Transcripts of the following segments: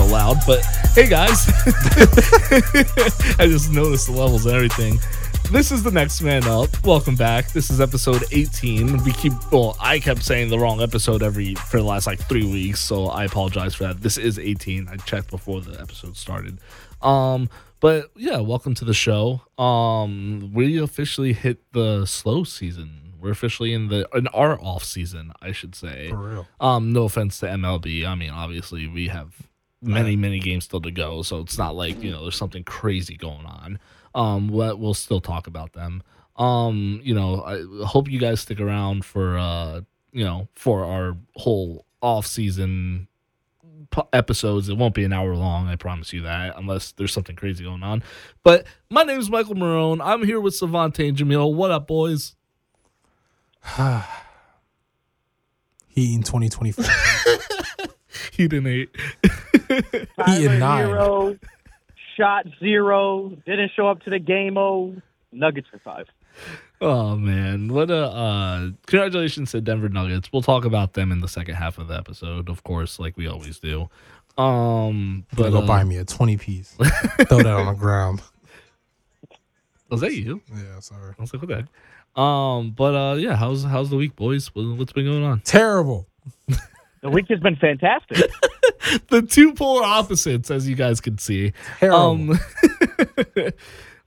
loud, but hey guys, I just noticed the levels and everything. This is the next man up. Welcome back. This is episode 18. We keep well, I kept saying the wrong episode every for the last like three weeks, so I apologize for that. This is 18. I checked before the episode started. Um, but yeah, welcome to the show. Um, we officially hit the slow season. We're officially in the in our off season, I should say. For real. Um, no offense to MLB. I mean, obviously we have many, many games still to go, so it's not like you know there's something crazy going on. Um, but we'll still talk about them. Um, you know, I hope you guys stick around for uh, you know, for our whole off season p- episodes. It won't be an hour long, I promise you that, unless there's something crazy going on. But my name is Michael Marone. I'm here with Savante and Jamil. What up, boys? Heat in 2024. He didn't hate. Heat in nine. Zero, shot zero, didn't show up to the game. Oh, Nuggets for five. Oh man, what a uh congratulations to Denver Nuggets. We'll talk about them in the second half of the episode, of course, like we always do. Um but go uh, buy me a 20 piece. Throw that on the ground. was that you? Yeah, sorry. I was like, what the heck? Um, but uh yeah, how's how's the week, boys? What's been going on? Terrible. The week has been fantastic. The two polar opposites, as you guys can see. Terrible. Um uh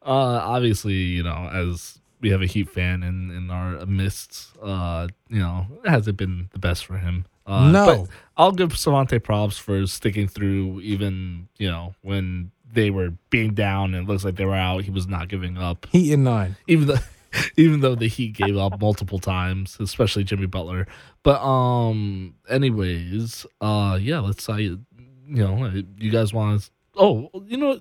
obviously, you know, as we have a Heat fan in, in our midst, uh, you know, it hasn't been the best for him. Uh, No. but I'll give Savante props for sticking through even, you know, when they were being down and it looks like they were out, he was not giving up. Heat in nine. Even though even though the Heat gave up multiple times, especially Jimmy Butler. But um anyways, uh yeah, let's uh you know, you guys want to Oh, you know?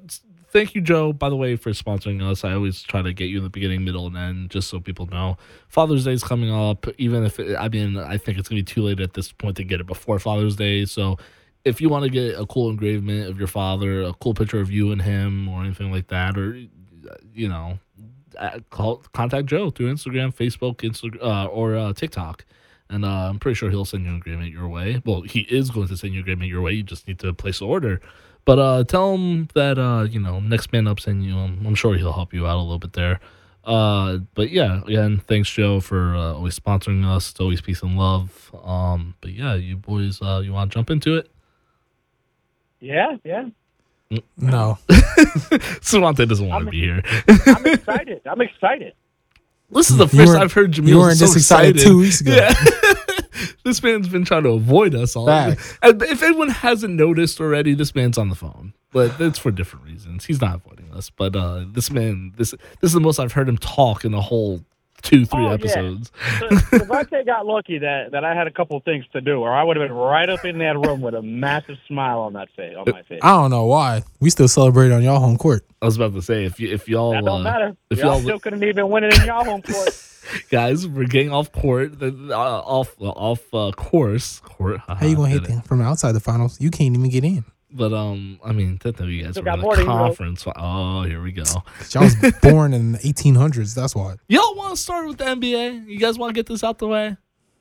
Thank you, Joe, by the way, for sponsoring us. I always try to get you in the beginning, middle, and end, just so people know. Father's Day is coming up. Even if, it, I mean, I think it's to be too late at this point to get it before Father's Day. So if you want to get a cool engravement of your father, a cool picture of you and him, or anything like that, or, you know, call contact Joe through Instagram, Facebook, Instagram, uh, or uh, TikTok. And uh, I'm pretty sure he'll send you an agreement your way. Well, he is going to send you an agreement your way. You just need to place the order. But uh, tell him that uh, you know next man up send you. Um, I'm sure he'll help you out a little bit there. Uh, but yeah, again, thanks Joe for uh, always sponsoring us. It's always peace and love. Um, but yeah, you boys, uh, you want to jump into it? yeah, yeah. No. Savante doesn't want to be here. I'm excited. I'm excited. this is the You first weren't- I've heard Jamil. you weren't so this excited two weeks ago. Yeah. this man's been trying to avoid us all. Facts. If anyone hasn't noticed already, this man's on the phone, but it's for different reasons. He's not avoiding us, but uh, this man, this this is the most I've heard him talk in the whole two, three Oh, yeah. episodes. So, Devontae got lucky that, that I had a couple things to do, or I would have been right up in that room with a massive smile on that face on my face. I don't know why. We still celebrate on y'all home court. I was about to say if you, if y'all That don't uh, matter. if Y'all y'all still couldn't even win it in y'all home court. guys, we're getting off court, uh, off off uh, course. Court. How you gonna hit them from outside the finals? You can't even get in. But um, I mean, technically, you guys Still were got in more a than you, conference. Oh, here we go. Y'all was born in the 1800s. That's why. Y'all want to start with the NBA? You guys want to get this out the way?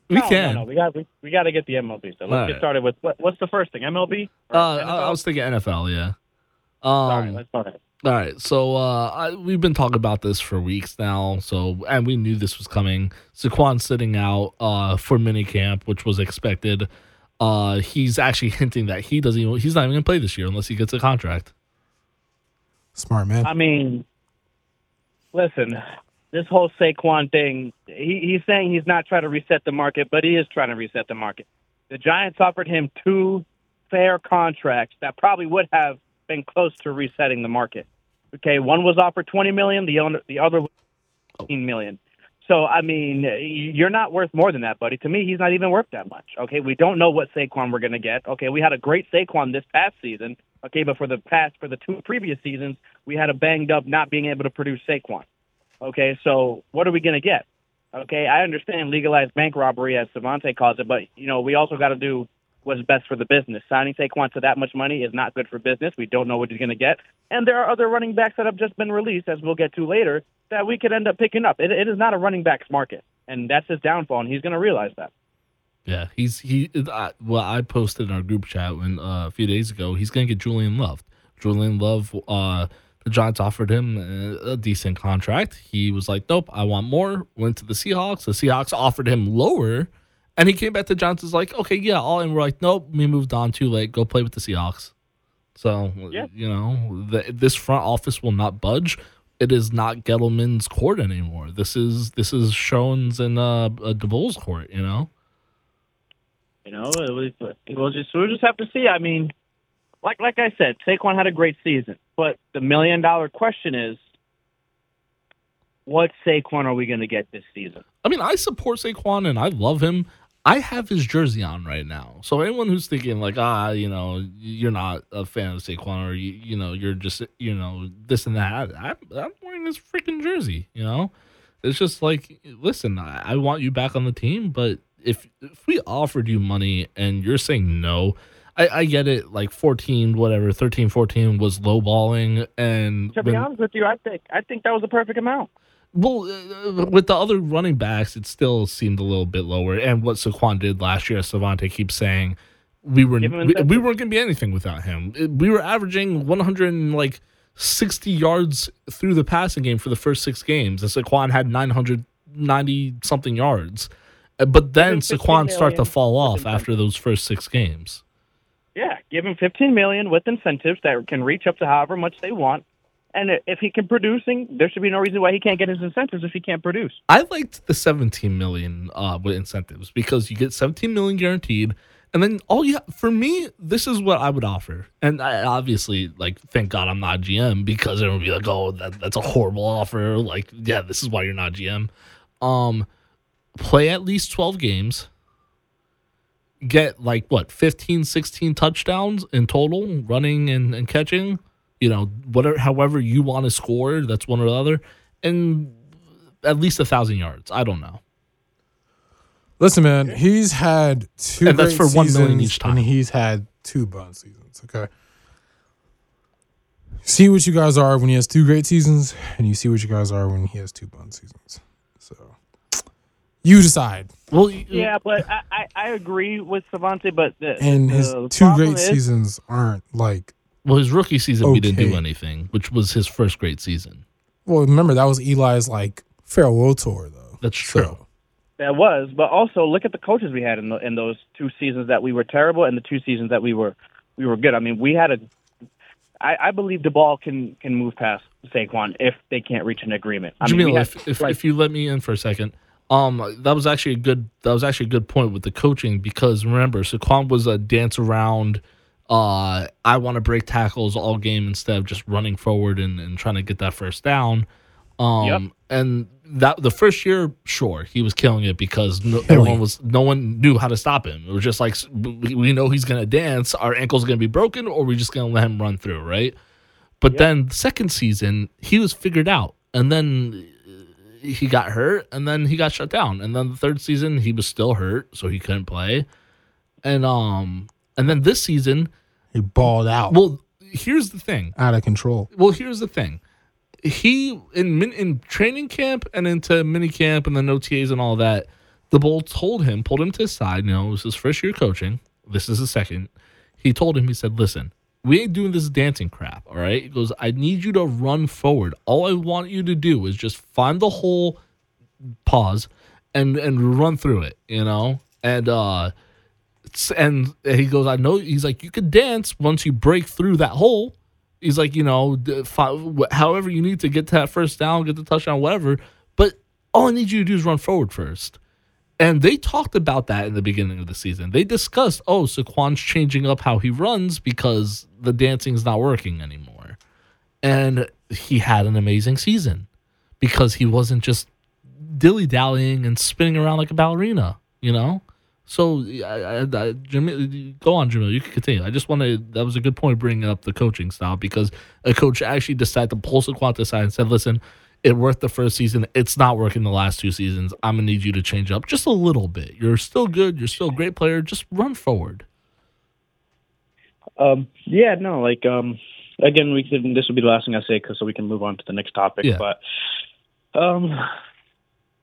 We no, can. No, no, we got we, we got to get the MLB. So let's All right. get started with what, what's the first thing? MLB. Or Uh, I, NFL? I was thinking NFL. Yeah. Um, All right, let's start it. All right, so uh, I, we've been talking about this for weeks now. So, and we knew this was coming. Saquon sitting out uh, for minicamp, which was expected. Uh, he's actually hinting that he doesn't. Even, he's not even going to play this year unless he gets a contract. Smart man. I mean, listen, this whole Saquon thing, he, he's saying he's not trying to reset the market, but he is trying to reset the market. The Giants offered him two fair contracts that probably would have been close to resetting the market. Okay, one was offered 20 million, the other the other was 15 million. So I mean, you're not worth more than that, buddy. To me, he's not even worth that much. Okay, we don't know what Saquon we're going to get. Okay, we had a great Saquon this past season. Okay, but for the past for the two previous seasons, we had a banged up, not being able to produce Saquon. Okay, so what are we going to get? Okay, I understand legalized bank robbery, as Savante calls it, but you know we also got to do what's best for the business. Signing Saquon to that much money is not good for business. We don't know what he's going to get, and there are other running backs that have just been released, as we'll get to later, that we could end up picking up. It, it is not a running backs market, and that's his downfall, and he's going to realize that. Yeah, he's he. I, well, I posted in our group chat when uh, a few days ago. He's gonna get Julian Love. Julian Love. Uh, the Giants offered him a, a decent contract. He was like, "Nope, I want more." Went to the Seahawks. The Seahawks offered him lower, and he came back to Johnson's like, "Okay, yeah," all and we're like, "Nope, we moved on too late. Go play with the Seahawks." So Yeah. you know, the, this front office will not budge. It is not Gettleman's court anymore. This is this is Schoen's and uh, uh DeVoe's court. You know. You know, it was, we'll just we'll just have to see. I mean, like like I said, Saquon had a great season, but the million dollar question is, what Saquon are we going to get this season? I mean, I support Saquon and I love him. I have his jersey on right now. So anyone who's thinking like, ah, you know, you're not a fan of Saquon or you, you know, you're just, you know, this and that. I, I'm wearing his freaking jersey. You know, it's just like, listen, I, I want you back on the team, but if if we offered you money and you're saying no, I, I get it. Like 14, whatever, 13, 14 was lowballing, and To be when- honest with you, I think I think that was the perfect amount. Well, uh, with the other running backs, it still seemed a little bit lower. And what Saquon did last year, as Savante keeps saying, we were we, we, weren't going to be anything without him. We were averaging 100 like 60 yards through the passing game for the first six games, and Saquon had 990 something yards. Uh, But then him 15 Saquon started to fall off after those first six games. Yeah, give him 15 million with incentives that can reach up to however much they want. And if he can producing, there should be no reason why he can't get his incentives if he can't produce. I liked the 17 million uh, with incentives because you get 17 million guaranteed, and then all you for me, this is what I would offer. And I obviously like thank God I'm not GM because it would be like, oh, that, that's a horrible offer. Like, yeah, this is why you're not GM. Um, play at least 12 games. Get like what 15, 16 touchdowns in total, running and, and catching. You know, whatever, however you want to score, that's one or the other, and at least a thousand yards. I don't know. Listen, man, he's had two And that's for one million each time. and he's had two bum seasons. Okay. See what you guys are when he has two great seasons, and you see what you guys are when he has two bum seasons. So you decide. Well, Yeah, but I, I, I agree with Savante, but the, And the his two great is- seasons aren't like. Well, his rookie season we didn't do anything, which was his first great season. Well, remember that was Eli's like farewell tour, though. That's true. So, That was, but also look at the coaches we had in the, in those two seasons that we were terrible and the two seasons that we were we were good. I mean, we had a. I, I believe the ball can can move past Saquon if they can't reach an agreement. I mean, Jamil, we had, if if, like, if you let me in for a second, um, that was actually a good that was actually a good point with the coaching because remember, Saquon was a dance around. Uh, I want to break tackles all game instead of just running forward and, and trying to get that first down. Um, Yep. and that the first year, sure, he was killing it because no, Killing. everyone was no one knew how to stop him. It was just like we, we know he's gonna dance, our ankle's gonna be broken, or we're just gonna let him run through, right? But then the second season, he was figured out, and then uh, he got hurt, and then he got shut down, and then the third season he was still hurt, so he couldn't play, and um, and then this season, he balled out, well, here's the thing. out of control. Well, here's the thing. He in min, in training camp and into mini camp and then OTAs and all that. Daboll told him, pulled him to his side. You know, it was his first year coaching. This is his second. He told him, he said, "Listen, we ain't doing this dancing crap. All right." He goes, "I need you to run forward. All I want you to do is just find the hole, pause, and and run through it. You know, and uh." It's- And he goes, I know. He's like, you could dance once you break through that hole. He's like, you know, however you need to get to that first down, get the touchdown, whatever. But all I need you to do is run forward first. And they talked about that in the beginning of the season. They discussed, oh, Saquon's changing up how he runs because the dancing's not working anymore. And he had an amazing season because he wasn't just dilly dallying and spinning around like a ballerina, you know? So, I, I, I, Jamil, go on, Jamil. You can continue. I just wanted, that was a good point bringing up the coaching style because a coach actually decided to pull Saquon aside and said, listen, it worked the first season. It's not working the last two seasons. I'm going to need you to change up just a little bit. You're still good. You're still a great player. Just run forward. Um, yeah, no, like um, again, we can. This will be the last thing I say, cause so we can move on to the next topic. Yeah. But um,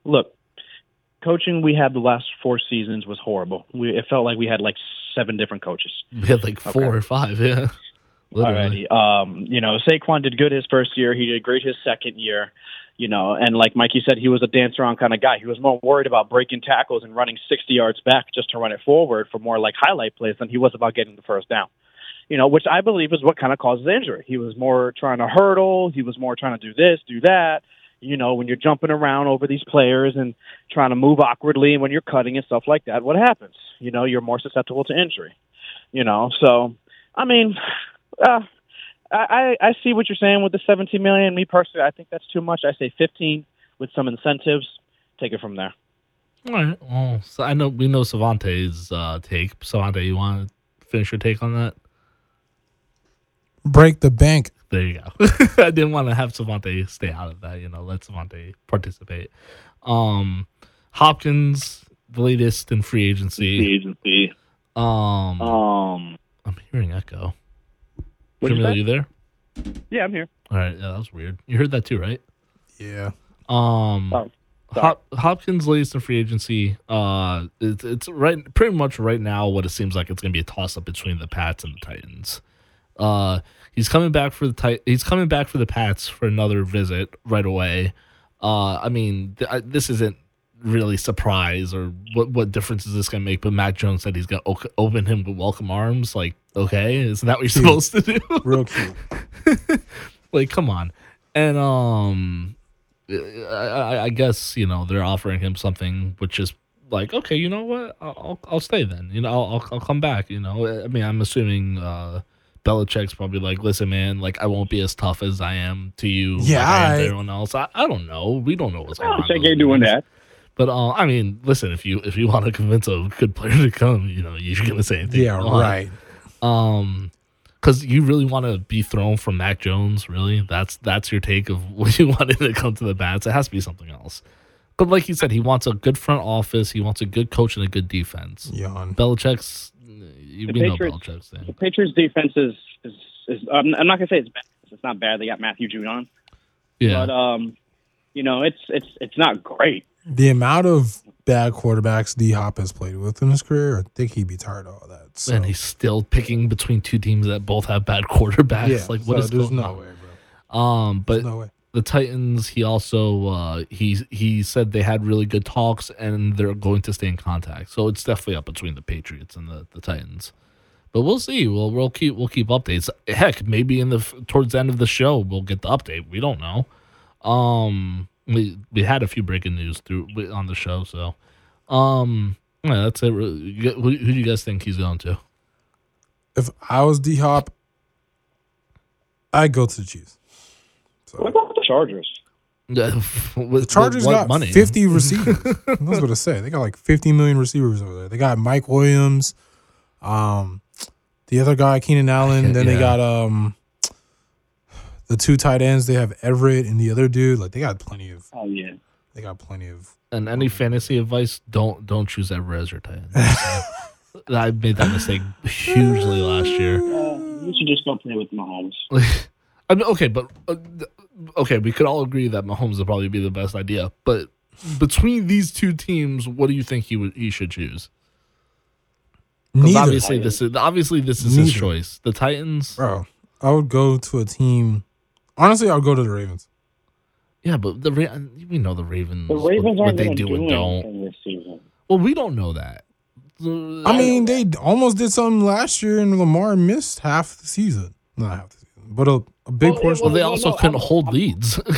look, coaching we had the last four seasons was horrible. We it felt like we had like seven different coaches We had like four Okay. or five. Yeah. Literally. Um, you know, Saquon did good his first year. He did great his second year. You know, and like Mikey said, he was a dance around kind of guy. He was more worried about breaking tackles and running 60 yards back just to run it forward for more like highlight plays than he was about getting the first down. You know, which I believe is what kind of causes the injury. He was more trying to hurdle. He was more trying to do this, do that. You know, when you're jumping around over these players and trying to move awkwardly, and when you're cutting and stuff like that, what happens? You know, you're more susceptible to injury. You know, so I mean, uh, I, I see what you're saying with the 17 million. Me personally, I think that's too much. I say 15 with some incentives. Take it from there. All right. Well, so I know we know Savante's uh, take. Savante, you want to finish your take on that? Break the bank. There you go. I didn't want to have Savante stay out of that. You know, let Savante participate. Um, Hopkins, the latest in free agency. Free agency. Um, Um. I'm hearing echo. What'd you Jamil, say? you there? Yeah, I'm here. All right. Yeah, that was weird. You heard that too, right? Yeah. Um, Oh. Hop, Hopkins latest in free agency. Uh, it's, it's right, pretty much right now. What it seems like it's going to be a toss up between the Pats and the Titans. Uh, he's coming back for the tit- He's coming back for the Pats for another visit right away. Uh, I mean, th- I, this isn't really surprise or what what difference is this going to make? But Mac Jones said he's going to o- open him with welcome arms. Like, okay, isn't that what you're supposed to do? Real like come on and um I, I, I guess you know they're offering him something which is like okay you know what i'll i'll, I'll stay then you know I'll, I'll i'll come back you know i mean i'm assuming uh Belichick's probably like, listen, man, like I won't be as tough as I am to you, Yeah, like I am to I- everyone else. I, I don't know. We don't know what's going on. Belichick in those ain't doing that. But uh, I mean, listen, if you if you want to convince a good player to come, you know, you're gonna say anything. Yeah, you right. Um, because you really want to be thrown from Mac Jones. Really, that's that's your take of what you want him to come to the Pats. It has to be something else. But like you said, he wants a good front office. He wants a good coach and a good defense. Yawn. Belichick's, we The know Patriots- Belichick's The. Patriots defense is is, is I'm, I'm not gonna say it's bad. It's not bad. They got Matthew Judon, Yeah, but um, you know, it's it's it's not great. The amount of bad quarterbacks D Hop has played with in his career, I think he'd be tired of all that. So, and he's still picking between two teams that both have bad quarterbacks. yeah, like what so is there's going no on? way, bro. Um, but There's no way. The Titans, he also uh, he he said they had really good talks and they're going to stay in contact. So it's definitely up between the Patriots and the, the Titans. But we'll see. We'll we'll keep we'll keep updates. Heck, maybe in the towards the end of the show we'll get the update. We don't know. Um, we we had a few breaking news through on the show. So, um, yeah, that's it. Who, who do you guys think he's going to? If I was D Hop, I'd go to the Chiefs. What about the Chargers? the Chargers got money? 50 receivers. I was going to say they got like 50 million receivers over there. They got Mike Williams, um, the other guy Keenan Allen. Then they got um, the two tight ends. They have Everett and the other dude. Like they got plenty of. Oh yeah. They got plenty of. And any fantasy advice, don't don't choose Everett as your tight end. I made that mistake hugely last year. Uh, you should just go play with Mahomes. I mean, okay, but uh, th- okay, we could all agree that Mahomes would probably be the best idea. But between these two teams, what do you think he would he should choose? Because Neither, obviously this is obviously this is his choice. The Titans, bro. I would go to a team. Honestly, I would go to the Ravens. yeah, but the Ra- we know the Ravens. The Ravens what, aren't what they going to do and do don't. this season. Well, we don't know that. I mean, they almost did something last year, and Lamar missed half the season. Not half the season, but a, a big Well, portion. well, they also no, couldn't I'm- hold leads.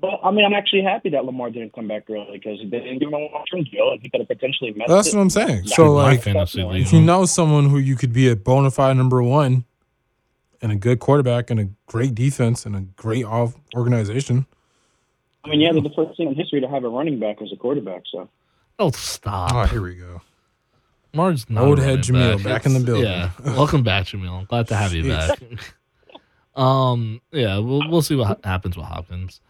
But I mean, I'm actually happy that Lamar didn't come back early because they didn't give him a long-term deal, and he could have potentially messed That's it. what I'm saying. Yeah. So, like, fantasy if you know someone who you could be a bona fide number one, and a good quarterback, and a great defense, and a great off organization, I mean, yeah, they're the first team in history to have a running back as a quarterback. So oh, stop. oh, here we go. Marge not Old head running Jamil back in the It's- building. Yeah, welcome back, Jamil. Glad to have you back. um, yeah, we'll we'll see what ha- happens with Hopkins.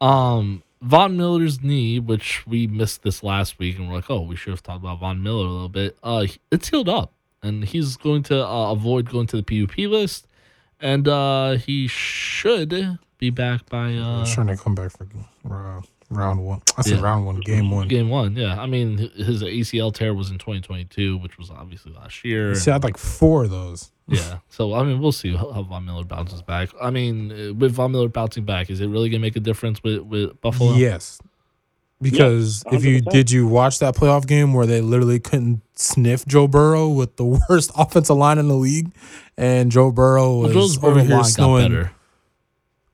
Um, Von Miller's knee, which we missed this last week, and we're like, oh, we should have talked about Von Miller a little bit. Uh, it's healed up, and he's going to uh, avoid going to the PUP list, and uh, he should be back by Uh, I was trying to come back for uh, Round one. I said yeah. round one, game one. Game one, yeah. I mean, his ACL tear was in 2022, which was obviously last year. He had like four of those. yeah. So, I mean, we'll see how, how Von Miller bounces back. I mean, with Von Miller bouncing back, is it really going to make a difference with, with Buffalo? Yes. Because if you did you watch that playoff game where they literally couldn't sniff Joe Burrow with the worst offensive line in the league, and Joe Burrow was well, over here snowing.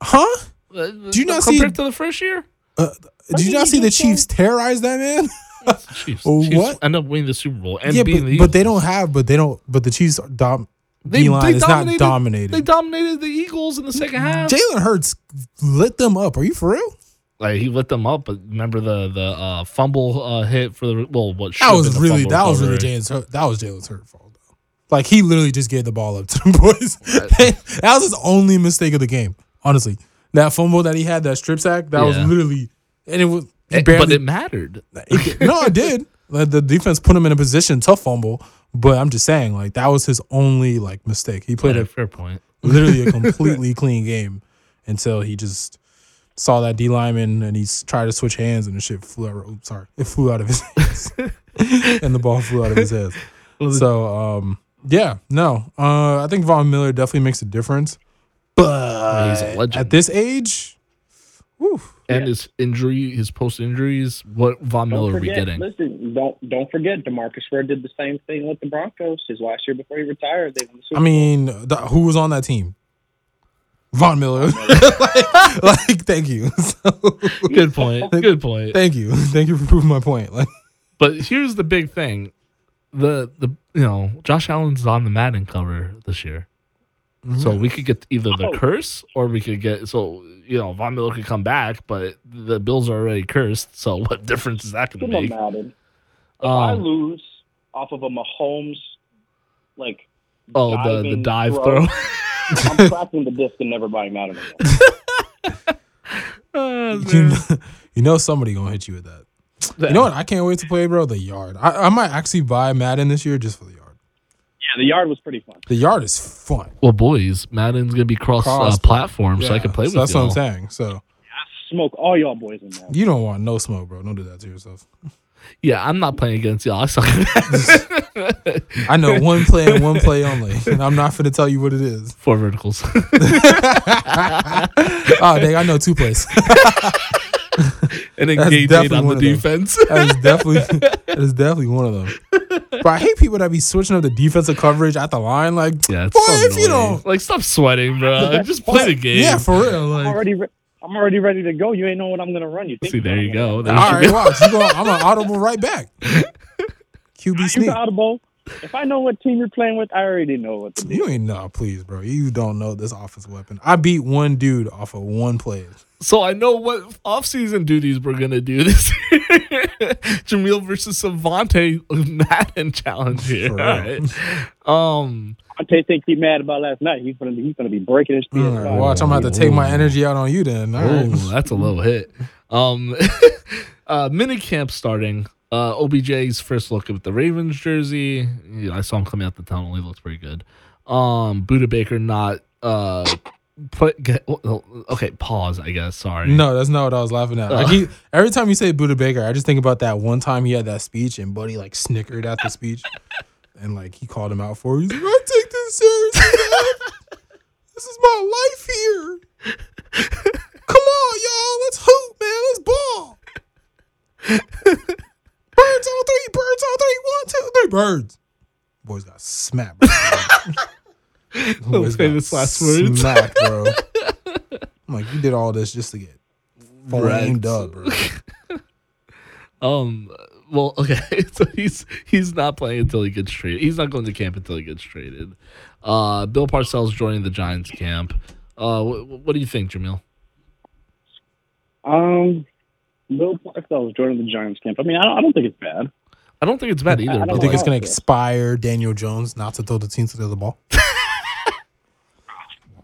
Huh? Uh, do you not compared see compared to the first year? Uh, did you not see the Chiefs terrorize that man? Chiefs, Chiefs what? End up winning the Super Bowl and yeah, being but, the but they don't have, but they don't, but the Chiefs dom. They, D-line is not dominated. They dominated the Eagles in the second half. Jalen Hurts lit them up. Are you for real? Like he lit them up, but remember the the uh, fumble uh, hit for the well, what that was really that was really Jalen's that was Jalen's hurt fault though. Like he literally just gave the ball up to the boys. Right. that was his only mistake of the game, honestly. That fumble that he had, that strip sack, that yeah. was literally, and it was. It, barely, but it mattered. It, no, it did. Like, the defense put him in a position tough fumble, but I'm just saying, like that was his only like mistake. He played yeah, a fair point, literally a completely clean game until he just saw that D lineman and he's tried to switch hands and the shit flew out. Oops, sorry, it flew out of his hands, and the ball flew out of his hands. So, um, yeah, no, uh, I think Von Miller definitely makes a difference. But he's a legend. at this age, whew, and yeah. his injury, his post injuries, what Von Miller forget, are we getting? Listen, don't don't forget, Demarcus Ware did the same thing with the Broncos his last year before he retired. They won the Super I mean, the, who was on that team? Von Miller. like, like, thank you. So, good point. Good point. Thank you. Thank you for proving my point. Like, but here's the big thing: the the you know Josh Allen's on the Madden cover this year. Mm-hmm. So we could get either the oh. curse or we could get so you know Von Miller could come back, but the Bills are already cursed. So what difference is that going to make? Madden. If um, I lose off of a Mahomes, like oh the the dive throw, throw. I'm cracking the disc and never buying Madden again. oh, you, know, you know somebody gonna hit you with that. You know what? I can't wait to play, bro. The yard. I, I might actually buy Madden this year just for the the yard was pretty fun. The yard is fun. Well, boys, Madden's gonna be cross, cross uh, platform, yeah. so I can play so with. That's y'all. what I'm saying. So I smoke all y'all boys in there. You don't want no smoke, bro. Don't do that to yourself. Yeah, I'm not playing against y'all. I suck. I know one play and one play only, and I'm not going to tell you what it is. Four verticals. oh, dang, I know two plays. and engage on the defense. That is definitely that is definitely one of them. But I hate people that be switching up the defensive coverage at the line. Like, yeah, boy, so if you know, like, stop sweating, bro. Just play the game. Yeah, for real. Like, I'm already, re- I'm already ready to go. You ain't know what I'm gonna run. You think see? There you go. There All right, watch. You go, I'm an audible right back. QB sneak. Audible. If I know what team you're playing with, I already know what to do. You ain't know, please, bro. You don't know this offensive weapon. I beat one dude off of one play. So I know what off-season duties we're gonna do this Jamil versus Savante Madden challenge here. All right. Um Savante think he mad about last night. He's gonna be he's gonna be breaking his PS5. Right, watch, I'm about to take my energy out on you then. All right. Ooh, that's a little hit. Um uh mini camp starting. Uh OBJ's first look at the Ravens jersey. Yeah, I saw him coming out the tunnel. He looks pretty good. Um Budda Baker not uh put get, okay pause i guess sorry. No that's not what i was laughing at. Like he, every time you say budda baker i just think about that one time he had that speech and buddy like snickered at the speech. And like he called him out for it. he's like i take this seriously this is my life here. Come on y'all. Let's hoop man. Let's ball. Birds on three birds on three. One two three. Birds. Boys got smacked Those famous last words. Smack, bro. I'm like, you did all this just to get flamed up, bro. um. Well, okay. So he's he's not playing until he gets traded. He's not going to camp until he gets traded. Uh, Bill Parcells joining the Giants camp. Uh, what, what do you think, Jamil? Um, Bill Parcells joining the Giants camp. I mean, I don't, I don't think it's bad. I don't think it's bad either. I, I think it's going to inspire Daniel Jones not to throw the team to the other ball.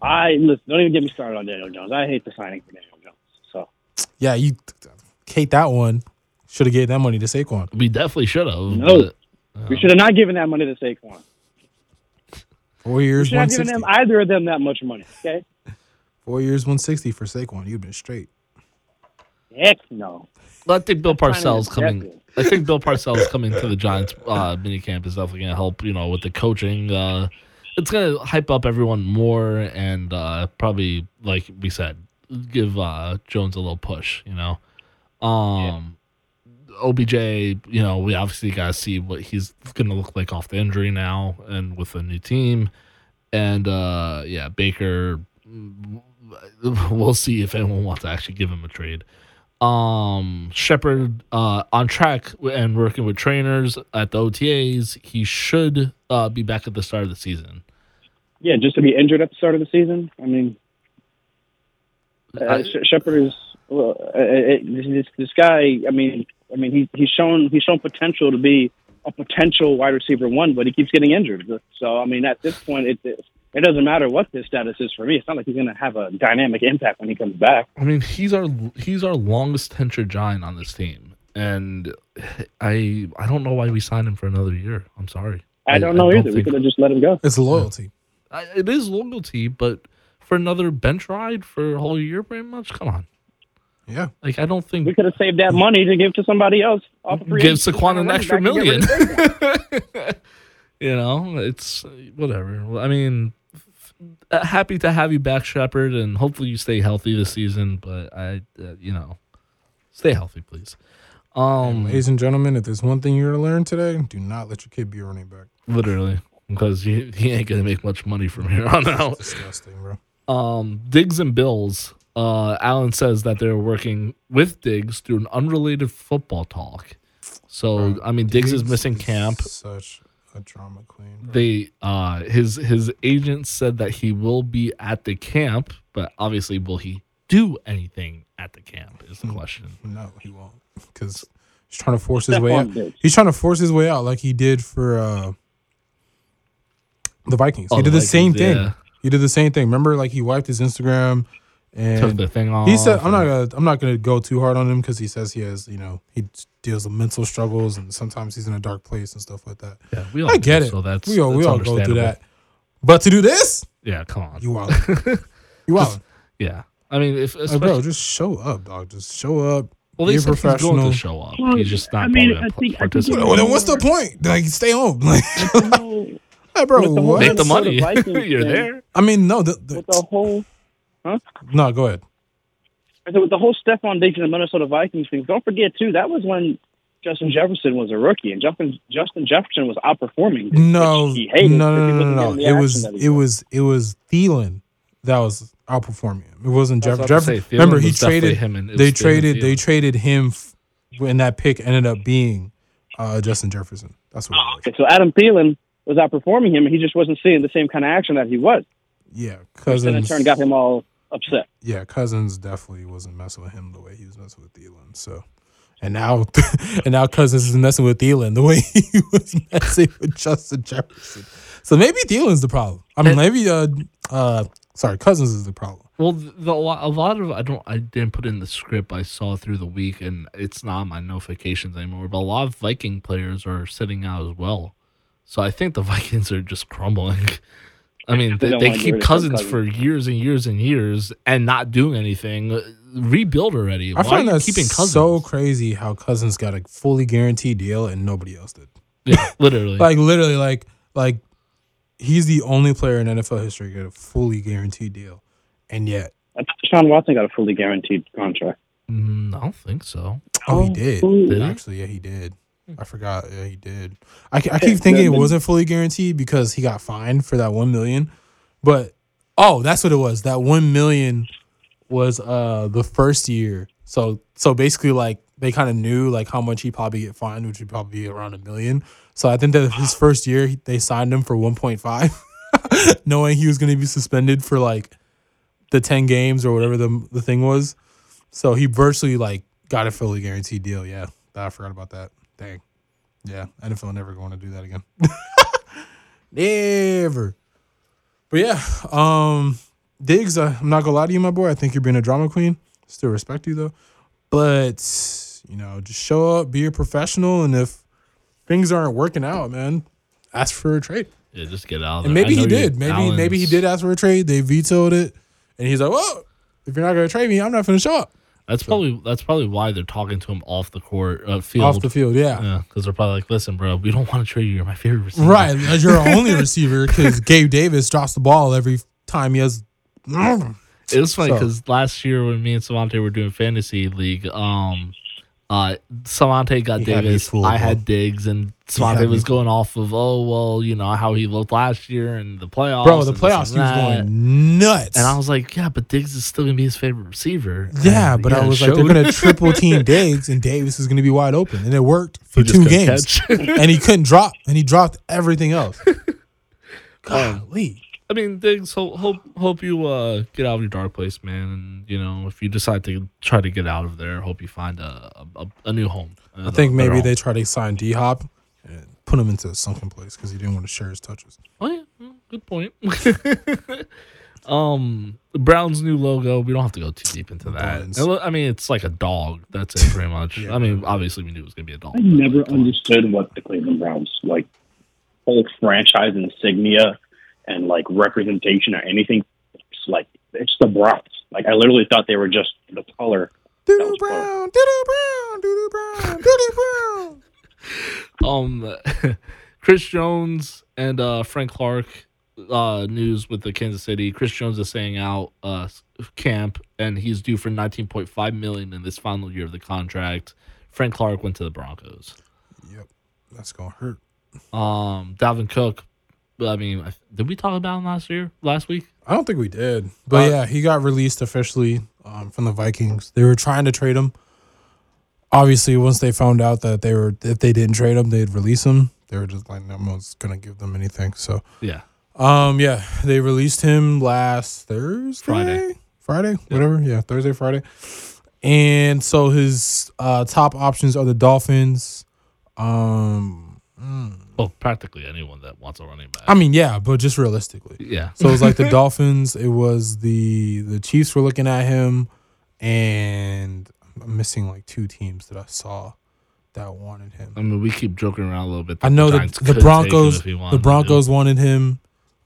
I listen. Don't even get me started on Daniel Jones. I hate the signing for Daniel Jones. So yeah, you hate that one. Should have gave that money to Saquon. We definitely should have. No, but, uh, we should have not given that money to Saquon. Four years, one sixty. them either of them that much money. Okay. Four years, one sixty for Saquon. You've been straight. Heck no. Well, I think Bill Parcells coming. I think Bill Parcells coming to the Giants uh, minicamp is definitely going to help. You know, with the coaching, uh, it's going to hype up everyone more, and uh, probably, like we said, give uh, Jones a little push. You know, um, OBJ. You know, we obviously got to see what he's going to look like off the injury now, and with a new team, and uh, yeah, Baker. We'll see if anyone wants to actually give him a trade um Shepard uh on track and working with trainers at the OTAs. He should uh be back at the start of the season. Yeah, just to be injured at the start of the season. I mean, uh, Sh- Shepard is well, uh, it, this, this guy. I mean, I mean, he, he's shown he's shown potential to be a potential wide receiver one, but he keeps getting injured. So I mean, at this point, it it, it doesn't matter what his status is for me. It's not like he's going to have a dynamic impact when he comes back. I mean, he's our he's our longest tenured giant on this team, and I I don't know why we signed him for another year. I'm sorry. I, don't know either. We could have just let him go. It's loyalty. I, it is loyalty, but for another bench ride for a whole year, pretty much. Come on, Yeah. like I don't think We could have saved that money to give to somebody else. Off a free give agency, Saquon an extra back and get million. rid of Saquon. you know, it's whatever. I mean, uh, happy to have you back, Shepard, and hopefully you stay healthy this season. But I, uh, you know, stay healthy, please. Um, Ladies and gentlemen, if there's one thing you're gonna learn today, do not let your kid be a running back. literally, because he, he ain't gonna make much money from here on out. Disgusting, bro. Um, Diggs and Bills. Uh, Alan says that they're working with Diggs through an unrelated football talk. So Bro, I mean, Diggs, is Diggs missing is camp. Such a drama queen. bro. they uh his his agent said that he will be at the camp but obviously will he do anything at the camp is Hmm. the question No, he won't. Because he's trying to force his way out. Diggs. He's trying to force his way out like he did for uh the Vikings. Oh, he did the same Vikings, thing. yeah. He did the same thing. Remember, like he wiped his Instagram and took and the thing off he said, "I'm not gonna, I'm not gonna go too hard on him because he says he has, you know, he deals with mental struggles and sometimes he's in a dark place and stuff like that. yeah, we all I get do, it. so that's we all, we all go through that. But to do this, yeah come on you out. you out. yeah i mean if Like, bro, just show up, dog. Just show up. well they be said he's going to show up Well, he's just not I mean, I gonna think- I think participate Well, then what's the point? Like, stay home. Like, whole- hey, bro, the whole what? make the money Vikings you're thing. there I mean, no, the, with the, the whole no, go ahead. I with the whole Stefon Diggs and the Minnesota Vikings thing, don't forget too, that was when Justin Jefferson was a rookie and Justin Justin Jefferson was outperforming. Diggs, No, he no, hated no, because he no, no, no. It was, that he it was, it was Thielen that was outperforming him. It wasn't I was Jeff. about say, remember, he traded him and They traded. They traded him f- when that pick ended up being uh, Justin Jefferson. That's what. It was. Okay, so Adam Thielen was outperforming him, and he just wasn't seeing the same kind of action that he was. Yeah, Which then in turn got him all upset. Yeah, Cousins definitely wasn't messing with him the way he was messing with Thielen. So, and now, and now Cousins is messing with Thielen the way he was messing with Justin Jefferson. So maybe Thielen's the problem. I mean, maybe uh, uh, sorry, Cousins is the problem. Well, the, the, a lot of I don't I didn't put in the script I saw through the week, and it's not my notifications anymore. But a lot of Viking players are sitting out as well, so I think the Vikings are just crumbling. I mean, They they, they keep Cousins Cousins. for years and years and years and not doing anything. Uh, Rebuild already. I Why find that keeping Cousins? so crazy how Cousins got a fully guaranteed deal and nobody else did. yeah, literally. Like literally, like like he's the only player in NFL history to get a fully guaranteed deal, and yet I thought Deshaun Watson got a fully guaranteed contract. Mm, I don't think so. oh, he did. who- Did he? Actually, yeah, he did. I forgot. Yeah, he did. I, I keep thinking it wasn't fully guaranteed because he got fined for that one million, but oh, that's what it was. That one million was uh the first year. So so basically, like they kind of knew like how much he probably get fined, which would probably be around a million. So I think that his first year they signed him for one point five, knowing he was going to be suspended for like the ten games or whatever the the thing was. So he virtually like got a fully guaranteed deal. Yeah, I forgot about that. Dang. Yeah, NFL never going to do that again. never. But yeah, um, Diggs. Uh, I'm not gonna lie to you, my boy. I think you're being a drama queen. Still respect you though, but you know, just show up, be a professional, and if things aren't working out, man, ask for a trade. Yeah, just get out. Of And maybe he did. Maybe maybe he did ask for a trade. They vetoed it, and he's like, "Well, if you're not gonna trade me, I'm not gonna show up." That's probably that's probably why they're talking to him off the court, uh, field. Off the field, yeah. yeah, because they're probably like, "Listen, bro, we don't want to trade you. You're my favorite receiver." Right, as your only receiver because Gabe Davis drops the ball every time he has. It was funny So- because last year when me and Savante were doing fantasy league, um, uh, Savante got He Davis, fooled, I had Diggs, and had Savante me was going off of, oh well, you know how he looked last year and the playoffs, Bro, the playoffs, he was going nuts. And I was like, yeah, but Diggs is still gonna be his favorite receiver. yeah, And, but I was like, they're going to triple team Diggs, and Davis is going to be wide open. And it worked for He two games. and he couldn't drop, and he dropped everything else. Golly. I mean, Diggs, hope hope hope you uh, get out of your dark place, man. And you know, if you decide to try to get out of there, hope you find a a, a new home. I think maybe they try to sign D Hop and put him into a sunken place because he didn't want to share his touches. Oh yeah, good point. um, Browns' new logo. We don't have to go too deep into that. Lo- I mean, it's like a dog. That's it, pretty much. I mean, obviously, we knew it was gonna be a dog. I never understood what the Cleveland Browns like whole franchise insignia and like representation or anything. It's like it's the Browns. Like I literally thought they were just the color. Doo was Brown, doo Brown, doo Brown, doo Brown. Um, Chris Jones and uh, Frank Clark uh, news with the Kansas City. Chris Jones is saying out uh, camp, and he's due for 19.5 million in this final year of the contract. Frank Clark went to the Broncos. Yep, that's gonna hurt. Um, Dalvin Cook. I mean, did we talk about him last year? Last week? I don't think we did, but Uh, yeah, he got released officially um, from the Vikings. They were trying to trade him. Obviously, once they found out that they were if they didn't trade him, they'd release him. They were just like, no one's gonna give them anything. So, Yeah. um, yeah, they released him last Thursday, Friday. Friday, whatever. Yeah, Thursday, Friday. And so his uh, top options are the Dolphins. Um, mm, Well, practically anyone that wants a running back. I mean, yeah, but just realistically. yeah. So it was like the Dolphins. It was the the Chiefs were looking at him, and I'm missing like two teams that I saw that wanted him. I mean, we keep joking around a little bit. I know the, that the Broncos wanted the. Broncos wanted him,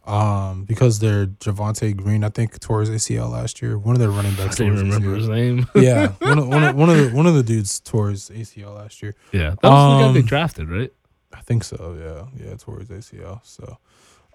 um, because they're Javante Green. I think tore his ACL last year. One of their running backs. I didn't remember his name. yeah, one of, one of one of the one of the dudes tore his ACL last year. yeah, that was the guy they Um, drafted, right? Think so. Yeah, yeah, tore his ACL. So,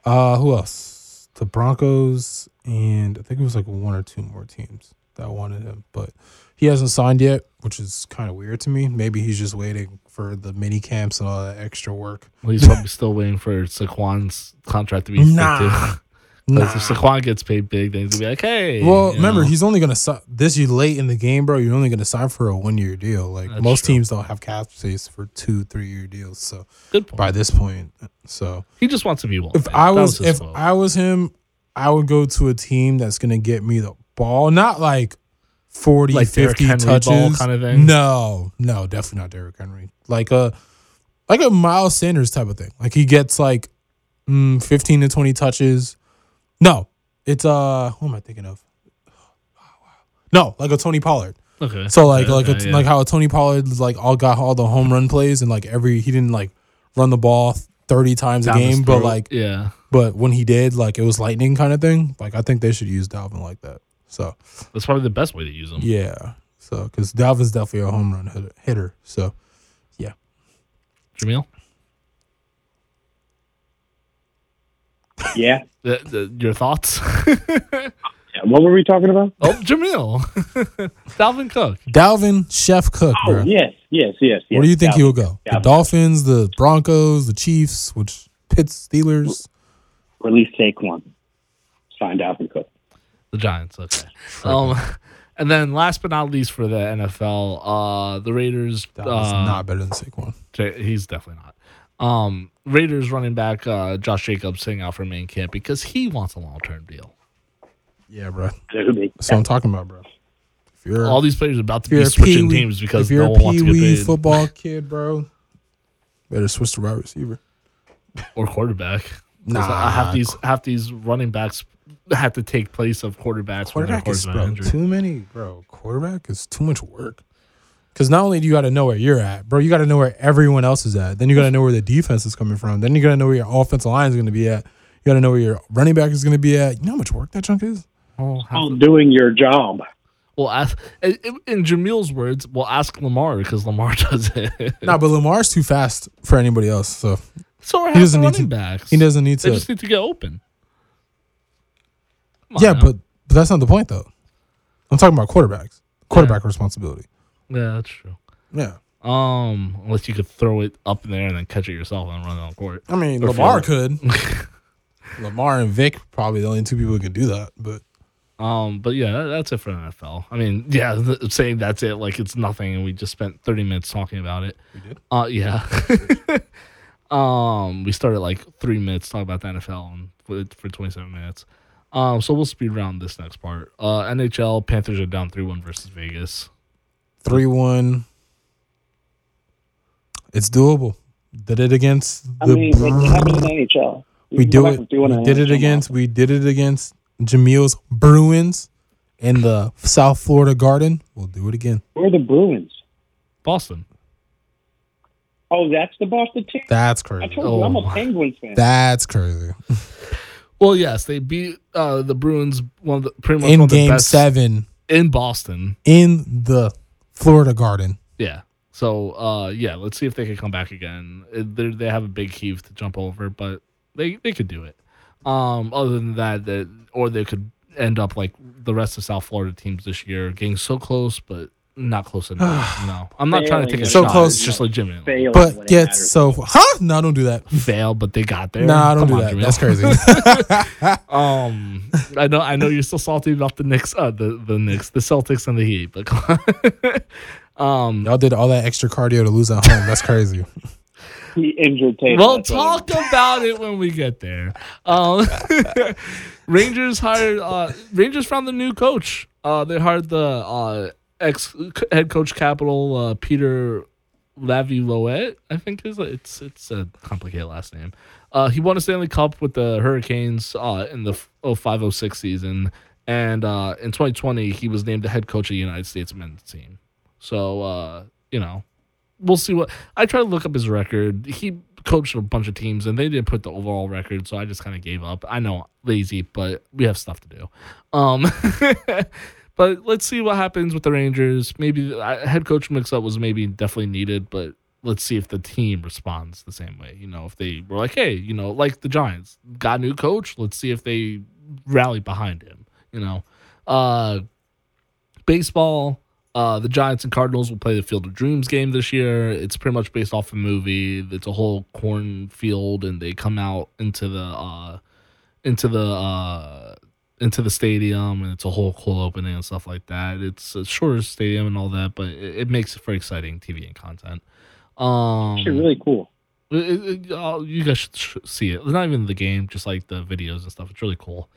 uh, who else? The Broncos and I think it was like one or two more teams that wanted him, but he hasn't signed yet, which is kind of weird to me. Maybe he's just waiting for the mini camps and all that extra work. Well, he's probably still waiting for Saquon's contract to be Nah. Nah. If Saquon gets paid big, then he's gonna be like, "Hey." Well, remember, know. he's only gonna sign this year late in the game, bro. You're only gonna sign for a one year deal. Like That's most true. teams don't have cap space for two, three year deals. So good point. by this point, so He just wants to be one. if man. I That was, if fault. I was him, I would go to a team that's gonna get me the ball, not like 40, Like 50 Henry ball touches kinda thing? No, no, definitely not Derrick Henry. Like a like a Miles Sanders type of thing. Like he gets like mm, fifteen to twenty touches. No, it's uh, who am I thinking of? No, like a Tony Pollard. okay, So like like a, yeah. like how Tony Pollard like all got all the home run plays and like every he didn't like run the ball thirty times Down a game, but like yeah, but when he did, like it was lightning kind of thing. Like I think they should use Dalvin like that. So that's probably the best way to use him. yeah, so because Dalvin's definitely a home run hitter. hitter so yeah. Jamil, Yeah. Uh, uh, your thoughts? Yeah, What were we talking about? oh, Jamil, Dalvin Cook. Dalvin Chef Cook, Oh bro. yes, yes, yes, yes. Where do you think Dalvin. he will go? The Dalvin. Dolphins, the Broncos, the Chiefs, which Pitts, Steelers. Release Saquon. Signed Dalvin Cook. The Giants. Okay. Um, and then last but not least for the NFL, uh, the Raiders. That uh, not better than Saquon. J- He's definitely not. Um, Raiders running back uh, Josh Jacobs sitting out for main camp because he wants a long term deal. Yeah, bro. Dude, That's what I'm talking about, bro. If you're All these players are about to be switching pee-wee- teams because if you're no a one wants to get pee-wee paid football kid, bro, better switch to wide receiver. or quarterback. Nah. half these half these running backs have to take place of quarterbacks. when Quarterback is bro, too many, bro. Quarterback is too much work. Because not only do you got to know where you're at, bro, you got to know where everyone else is at. Then you got to know where the defense is coming from. Then you got to know where your offensive line is going to be at. You got to know where your running back is going to be at. You know how much work that chunk is? Oh, half doing your job. Well, ask in, in Jamil's words. Well, ask Lamar because Lamar does it. No, but Lamar's too fast for anybody else, so so are he doesn't the need to- backs. he doesn't need to. They just need to get open. Yeah, now. but but that's not the point though. I'm talking about quarterbacks. Quarterback responsibility. Yeah, that's true. Yeah. Um, unless you could throw it up in there and then catch it yourself and run it on court. I mean, Or Lamar could. Lamar and Vic probably the only two people who can do that. But Um, but yeah, that, that's it for the NFL. I mean, yeah, th- saying that's it like it's nothing, and we just spent thirty minutes talking about it. we did. Uh, yeah. um, we started like three minutes talking about the NFL and for, for twenty seven minutes. Um, so we'll speed round this next part. Uh, NHL Panthers are down three one versus Vegas. Three one. It's doable. Did it against I mean, it, it happened in the NHL. You we do it. and do We did it NHL against. We did it against Jamil's Bruins in the South Florida Garden. We'll do it again. Where are the Bruins? Boston. Oh, that's the Boston team. That's crazy. I crazy. told you I'm Oh. a Penguins fan. That's crazy. Well, yes, they beat uh, the Bruins. One of the pretty much In one of the Game best Seven in Boston. in the Florida Garden. Yeah. So uh, yeah, let's see if they can come back again. It- They they have a big heave to jump over, but they they could do it. Um, other than that, that or they could end up like the rest of South Florida teams this year, getting so close, but not close enough. no, I'm not trying to take a So shot. close. It's just legitimately Fail when But it gets matters. so huh? No, don't do that. fail, but they got there. No, nah, don't Come do on, that. Jamil. That's crazy. Um, I know, I know you're still salty about the Knicks, uh, the the Knicks, the Celtics, and the Heat, but um, Y'all did all that extra cardio to lose at home. That's crazy. he injured Tatum. We'll That's what talk about it when we get there. Um, Rangers hired uh, Rangers found the new coach. Uh, they hired the uh, ex head coach capital uh, Peter Laviolette. I think is it's it's a complicated last name. Uh, he won a Stanley Cup with the Hurricanes uh, in the 0506 season, and uh, in 2020 he was named the head coach of the United States men's team. So uh, you know, we'll see what I tried to look up his record. He coached a bunch of teams and they didn't put the overall record, so I just kind of gave up. I know lazy, but we have stuff to do. Um, but let's see what happens with the Rangers. Maybe uh, head coach mix up was maybe definitely needed, but let's see if the team responds the same way. You know, if they were like, hey, you know, like the Giants got a new coach, let's see if they rally behind him. You know, uh, baseball. Uh, the Giants and Cardinals will play the Field of Dreams game this year. It's pretty much based off a movie. It's a whole cornfield, and they come out into the uh, into the uh, into the stadium, and it's a whole cool opening and stuff like that. It's a shorter stadium and all that, but it, it makes it for exciting TV and content. Um, Actually, really cool. it- it- uh, you guys should sh- see it. Not even the game, just like the videos and stuff. It's really cool.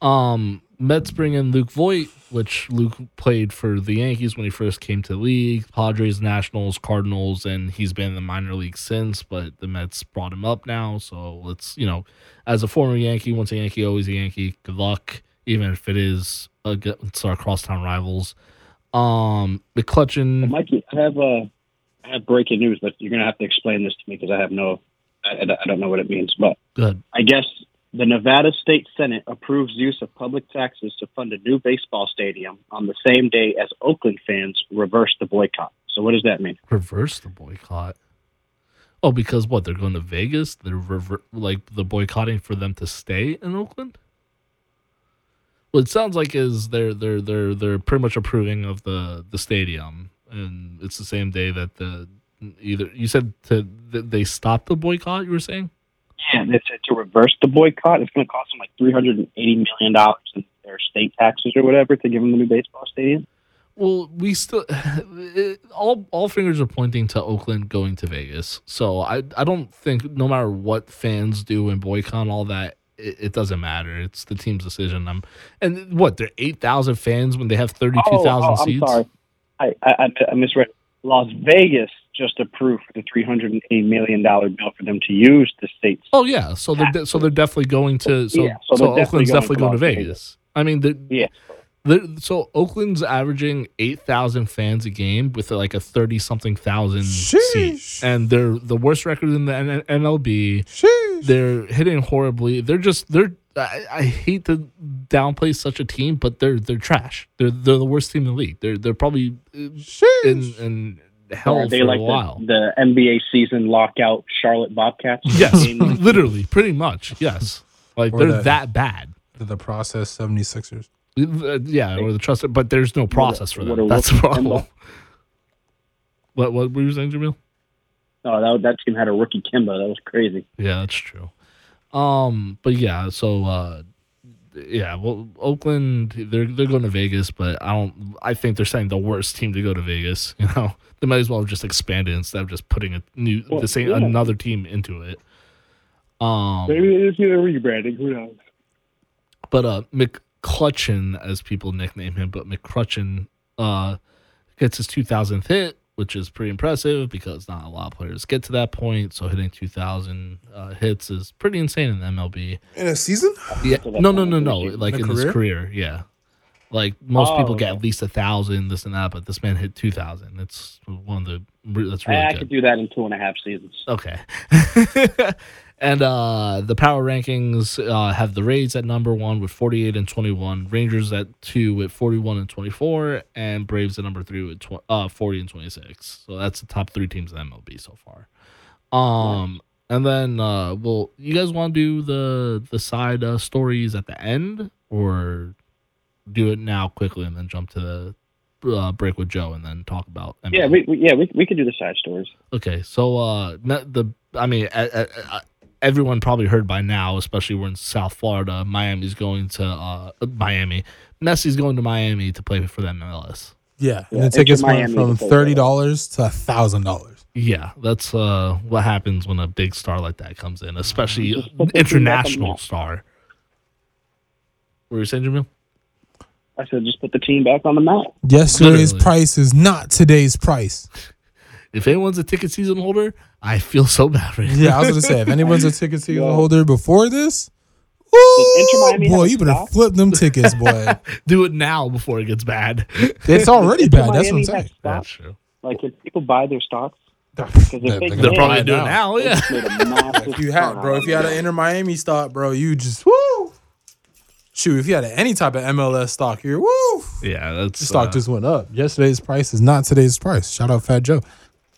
Um, Mets bring in Luke Voit, which Luke played for the Yankees when he first came to the league, Padres, Nationals, Cardinals, and he's been in the minor league since. But the Mets brought him up now, so let's you know, as a former Yankee, once a Yankee, always a Yankee. Good luck, even if it is against our crosstown rivals. Um, McCutchen. Mikey, I have uh, I have breaking news, but you're gonna have to explain this to me because I have no, I, I don't know what it means. But Good. I guess the Nevada State Senate approves use of public taxes to fund a new baseball stadium on the same day as Oakland fans reverse the boycott. So what does that mean? reverse the boycott. Oh, because what? They're going to Vegas. They're rever- like the boycotting for them to stay in Oakland. Well, it sounds like is they're they're they're they're pretty much approving of the the stadium, and it's the same day that the either you said to they stopped the boycott. You were saying. Yeah, they said to reverse the boycott, it's going to cost them like three hundred and eighty million dollars in their state taxes or whatever to give them the new baseball stadium. Well, we still it, all all fingers are pointing to Oakland going to Vegas. So I I don't think no matter what fans do and boycott all that, it, it doesn't matter. It's the team's decision. I'm and what they're eight thousand fans when they have thirty two thousand oh, oh, I'm seats. sorry, I, I I misread. Las Vegas just approved the three hundred and eighty million dollar bill for them to use the state's. Oh yeah, so they're de- so they're definitely going to so Yeah, so, so definitely Oakland's going definitely to going to Vegas. Vegas. I mean, the, Yeah. The, so Oakland's averaging eight thousand fans a game with like a thirty something thousand seat, and they're the worst record in the N- NLB. Sheesh. They're hitting horribly. They're just they're I, I hate to downplay such a team, but they're they're trash. They're they're the worst team in the league. They're they're probably uh, in in hell Are they for like a while. the, the NBA season lockout Charlotte Bobcats? yes, literally, pretty much. Yes, like Or they're that- that bad. the process 76ers. Uh, Yeah, or the trust, but there's no process for a That's the problem. What what were you saying, Jamil? Oh, that, that team had a rookie Kemba. That was crazy. Yeah, that's true. Um, but yeah, so uh, yeah, well, Oakland they're they're going to Vegas, but I don't. I think they're saying the worst team to go to Vegas. You know, they might as well have just expanded instead of just putting a new Well, the same yeah. another team into it. Um, Maybe they just need a rebranding. Who knows? but uh, McClutchin, as people nickname him, but McCrutchin uh gets his 2000th hit, which is pretty impressive because not a lot of players get to that point. So hitting 2000 uh, hits is pretty insane in the MLB. In a season? Yeah, no, no, no, no. Like In in, his career? career, yeah. Like most Oh, people get okay. at least a thousand, this and that, but this man hit 2000. It's one of the that's really I, I good. could do that in two and a half seasons. Okay. and uh the power rankings uh have the Rays at number 1 with 48 and 21, Rangers at 2 with 41 and 24, and Braves at number 3 with tw- uh 40 and 26. So that's the top 3 teams in MLB so far. Um and then uh well, you guys want to do the the side uh, stories at the end or do it now quickly and then jump to the uh, break with Joe and then talk about MLB? Yeah, we, we yeah we, we could do the side stories. Okay, so uh, the I mean, everyone probably heard by now, especially we're in South Florida. Miami's going to uh, Miami. Messi's going to Miami to play for the MLS. Yeah. Yeah, and the tickets in went Miami from thirty dollars to thousand dollars. Yeah, that's uh, what happens when a big star like that comes in, especially Just put the team back on the international star. What were you saying, Jamil? I said just put the team back on the map. Yesterday's Literally. price is not today's price. If anyone's a ticket season holder, I feel so bad for you. Yeah, I was gonna say if anyone's a ticket season Yeah. holder before this, ooh, boy, you better stock? flip them tickets, boy. Do it now before it gets bad. it's already Inter bad. That's what I'm saying. That's true. Like if people buy their stocks, They're, if they they're can- They're probably doing it now. Yeah. just made a massive If you had, bro, if you had it. an Inter Miami stock, bro, you just woo. Shoot, if you had any type of MLS stock, you're woo. Yeah, that's The stock uh, just went up. Yesterday's price is not today's price. Shout out Fat Joe.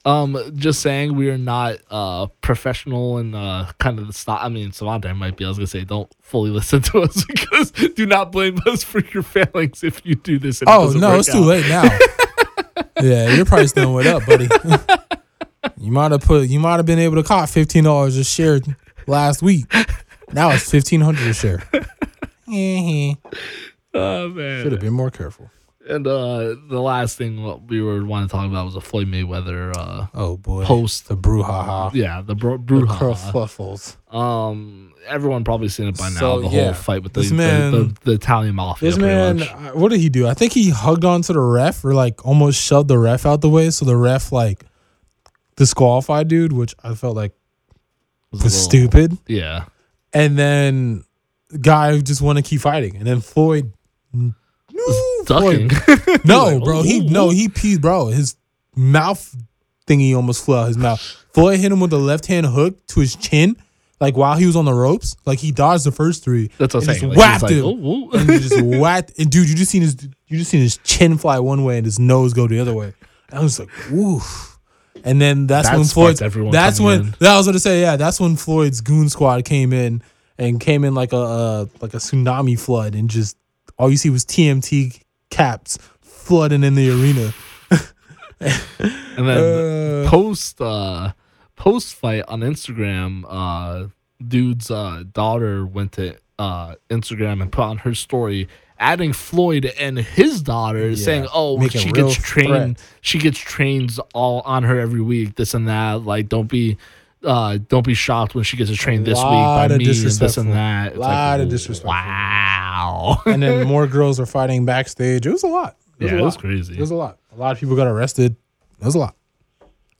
Um, just saying we are not uh professional and uh kind of the stock. I mean, Savante might be. I was gonna say don't fully listen to us because do not blame us for your failings if you do this. And it Oh doesn't no, it's too late now. yeah, your price done went up, buddy. you might have put. You might have been able to cop fifteen dollars a share last week. Now it's fifteen hundred a share. Oh man. Should have been more careful. And uh, the last thing what we were wanting to talk about was a Floyd Mayweather uh Oh boy, post. the brouhaha, Yeah, the bro- the brouhaha. kerfuffles. Um, everyone probably seen it by now. So, the yeah, whole fight with the this the, man- the, the Italian mafia. This man, much. uh, what did he do? I think he hugged onto the ref or like almost shoved the ref out the way, so the ref like disqualified dude, which I felt like was was little- stupid. Yeah, And then guy just want to keep fighting, and then Floyd. No, ducking. No, Like, bro. He no, he peed, bro. His mouth thingy almost flew out his mouth. Floyd hit him with a left hand hook to his chin, like while he was on the ropes. Like he dodged the first three. That's what I'm saying. Just Like, whacked he's him. like, "Ooh, ooh." and he just whacked. And dude, you just seen his you just seen his chin fly one way and his nose go the other way. And I was like, woof. And then that's That when Floyd. everyone That's when in. that I was gonna say. Yeah, that's when Floyd's goon squad came in and came in like a uh, like a tsunami flood and just all you see was TMT caps flooding in the arena. and then Uh, post uh post fight on Instagram, uh dude's uh daughter went to uh Instagram and put on her story adding Floyd and his daughter Yeah, saying, Oh, making she gets trained she gets trains all on her every week, this and that. Like don't be uh, don't be shocked when she gets a train this week by Lot of me and this and that. It's Lot like, of disrespectful. Wow. and then more girls are fighting backstage. It was a lot. It was yeah, a it was crazy. It was a lot. A lot of people got arrested. It was a lot.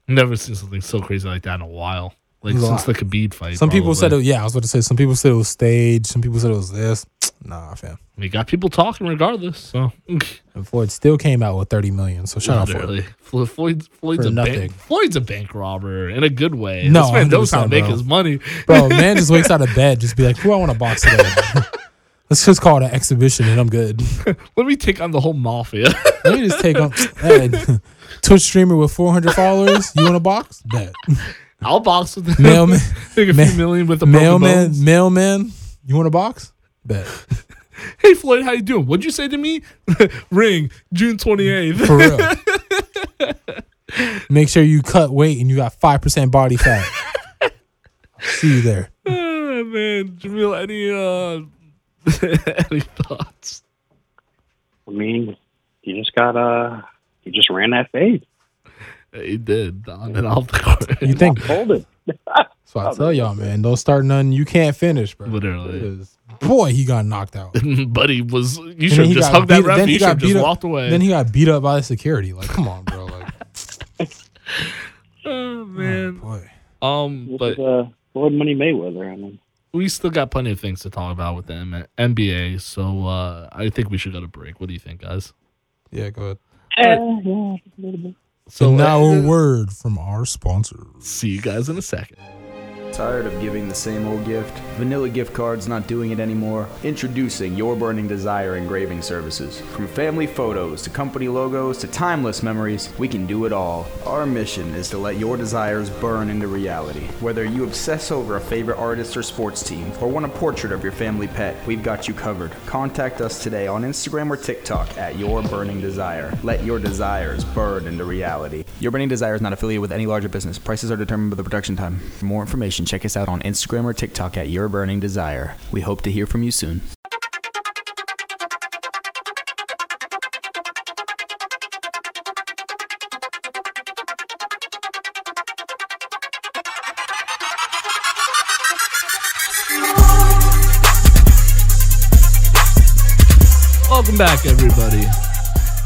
Never seen something so crazy like that in a while. Like It since the Khabib fight. Some people said, it, yeah, I was about to say, some people said it was staged. Some people said it was this. Nah, fam. We got people talking regardless. So And Floyd still came out with 30 million. So shout out Floyd. literally, Flo- Floyd, Floyd's For a nothing. bank, Floyd's a bank robber in a good way. No, this man knows how to make bro. his money. Bro, man just wakes out of bed, just be like, who I want to box today? Let's just call it an exhibition and I'm good. Let me take on the whole mafia. Let me just take on hey, Twitch streamer with 400 followers. You want to box? Bet. I'll box with him. Mailman, Take a ma- few million with the mailman, bones. mailman. You want a box? Bet. Hey Floyd, how you doing? What'd you say to me? Ring June twenty eighth. For real. Make sure you cut weight and you got 5% body fat. See you there. oh, man, Jamil, any uh, any thoughts? I mean, you just got uh, you just ran that fade. He did on and off the court. You think? Hold it. So I tell y'all, man, don't start nothing you can't finish, bro. Literally. 'Cause, Boy, he got knocked out. but he was. You And should have he just got hugged that beat- ref. then he You should got have just beat up- walked away. Then he got beat up by the security. Like, come on, bro. Like, oh man. boy. Um, This but is uh, Floyd Money Mayweather. I mean, we still got plenty of things to talk about with the M- NBA. So uh, I think we should go to break. What do you think, guys? Yeah, go ahead. yeah, yeah, a little bit. So and now uh, a word from our sponsors. see you guys in a second. Tired of giving the same old gift? Vanilla gift cards not doing it anymore? Introducing Your Burning Desire engraving services. From family photos to company logos to timeless memories, we can do it all. Our mission is to let your desires burn into reality. Whether you obsess over a favorite artist or sports team, or want a portrait of your family pet, we've got you covered. Contact us today on Instagram or TikTok at Your Burning Desire. Let your desires burn into reality. Your Burning Desire is not affiliated with any larger business. Prices are determined by the production time. For more information, check us out on Instagram or TikTok at Your Burning Desire. We hope to hear from you soon. Welcome back, everybody.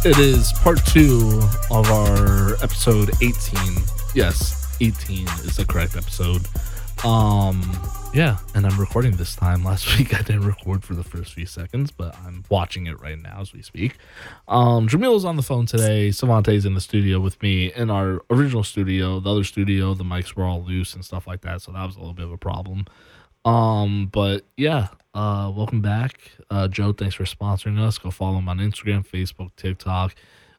It is part two of our episode 18. Yes, 18 is the correct episode. Um, yeah, and I'm recording this time. Last week I didn't record for the first few seconds, but I'm watching it right now as we speak. Um, Jamil is on the phone today. Savante's in the studio with me in our original studio. The other studio, the mics were all loose and stuff like that, so that was a little bit of a problem. Um, but yeah, uh, welcome back. Uh, Joe, thanks for sponsoring us. Go follow him on Instagram, Facebook, TikTok.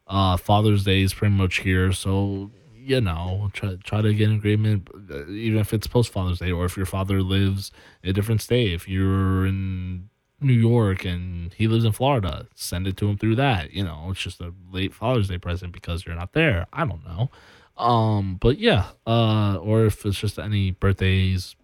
Uh, Father's Day is pretty much here, so you know, try try to get an agreement, uh, even if it's post Father's Day, or if your father lives a different state. If you're in New York and he lives in Florida, send it to him through that. You know, it's just a late Father's Day present because you're not there. I don't know. Um, but yeah, uh, or if it's just any birthdays,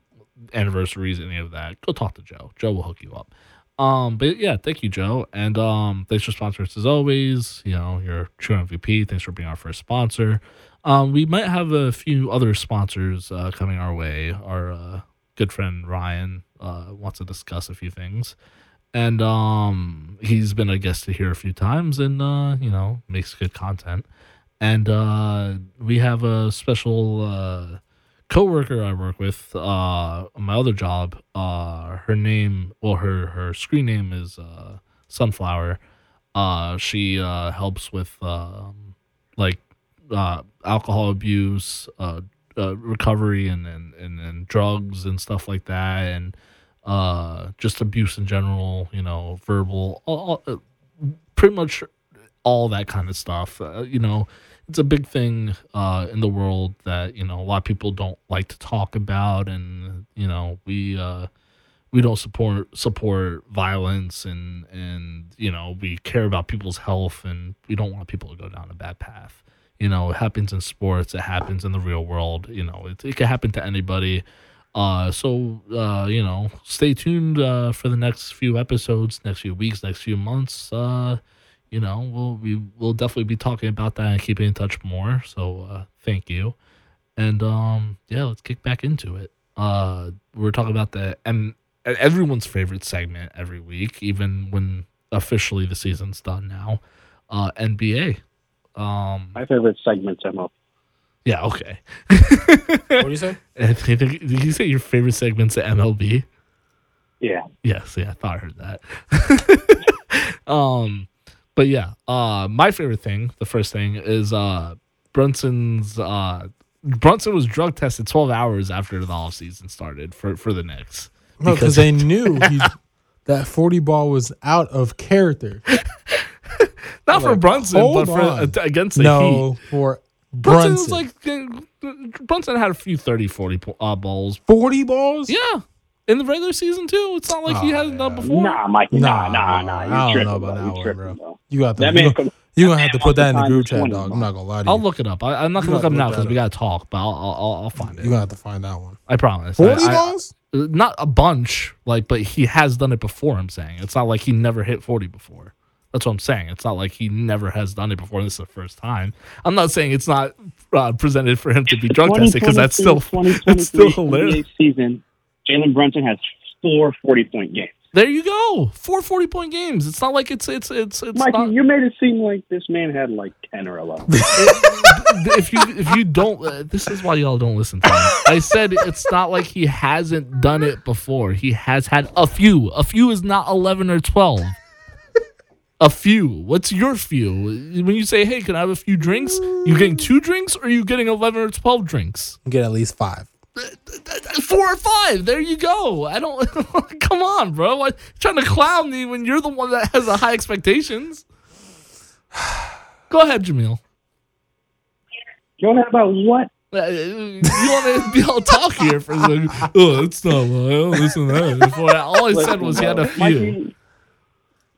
anniversaries, any of that, go talk to Joe. Joe will hook you up. Um, but yeah, thank you, Joe, and um, thanks for sponsoring us as always. You know, you're true MVP. Thanks for being our first sponsor. Um, we might have a few other sponsors uh, coming our way. Our uh, good friend Ryan uh, wants to discuss a few things, and um, he's been a guest here a few times, and uh, you know, makes good content. And uh, we have a special uh, coworker I work with my other job. Her name, well, her her screen name is Sunflower. She helps with um, like uh, alcohol abuse, uh, uh, recovery, and, and and and drugs and stuff like that, and uh, just abuse in general. You know, verbal, all, all, uh, pretty much all that kind of stuff. Uh, you know, it's a big thing in the world that you know a lot of people don't like to talk about, and you know we we don't support support violence, and and you know we care about people's health, and we don't want people to go down a bad path. You know, it happens in sports, it happens in the real world. You know, it, it can happen to anybody. Uh, so uh, you know, stay tuned uh, for the next few episodes, next few weeks, next few months. Uh, you know, we'll we will definitely be talking about that and keeping in touch more. So uh, thank you, and um, yeah, let's kick back into it. Uh, we're talking about the and everyone's favorite segment every week, even when officially the season's done now. Uh, NBA. Um, My favorite segment's Mo. yeah, okay. What do you say? Did you say your favorite segment's at MLB? Yeah. Yes, yeah, I thought I heard that. um, but yeah, uh, my favorite thing, the first thing is uh, Brunson's. Uh, Brunson was drug tested 12 hours after the off season started for for the Knicks. No, because they knew he, that 40 ball was out of character. Not for Brunson, hold but for on. uh, against the no, Heat. for Brunson Brunson. was like uh, Brunson had a few 30, 40 uh, balls. 40 balls? Yeah, in the regular season too. It's not like he Oh, hasn't done before. Nah, Mikey. Nah, Nah, nah, nah, nah. I You don't know about bro. that You one, bro. bro. You got to That you man gonna, gonna have to put that in the wants group chat, dog. his I'm not gonna lie to you. I'll look it up. I, I'm not gonna look gotta up now because we gotta talk, but I'll I'll, I'll- I'll find it. You're gonna have to find that one. I promise. 40 I- I- balls? not a bunch, like, but he has done it before. I'm saying it's not like he never hit 40 before. That's what I'm saying. It's not like he never has done it before. This is the first time. I'm not saying it's not uh, presented for him to be drug tested because that's still it's still hilarious. season, Jalen Brunson has four 40 point games. There you go, four 40 point games. It's not like it's it's it's it's Mikey, not. you made it seem like this man had like 10 or 11. if you if you don't, uh, this is why y'all don't listen to me. I said it's not like he hasn't done it before. He has had a few. A few is not 11 or 12. A few. What's your few? When you say, "Hey, can I have a few drinks?" You getting two drinks, or you getting eleven or twelve drinks? Get at least five. Four or five. There you go. I don't. come on, bro. Why trying to clown me when you're the one that has the high expectations? Go ahead, Jamil. You want to about what? Uh, you want to be all talk here for a second? Oh, it's not. Well, listen to that. Before that, all I said was he had a few.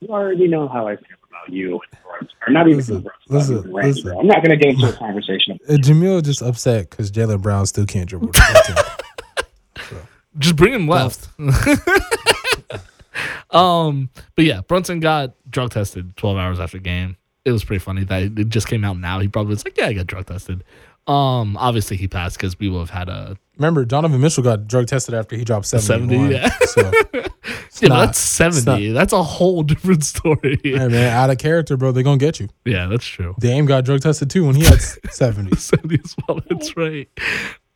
Mikey, you already know how I feel about you. Or not even Listen, Brunson, listen, not even Randy, listen. bro. I'm not going to get into a conversation. Uh, Jamil just upset because Jaylen Brown still can't dribble. the team. Just bring him left. um, but yeah, Brunson got drug tested 12 hours after the game. It was pretty funny that it just came out now. He probably was like, "Yeah, I got drug tested." Um, obviously he passed because we would have had a Remember, Donovan Mitchell got drug tested after he dropped 70. 70, yeah. So, yeah, not- that's 70. That's a whole different story. hey, man, out of character, bro. They're going to get you. Yeah, that's true. Dame got drug tested too when he had 70. 70 as well. That's right.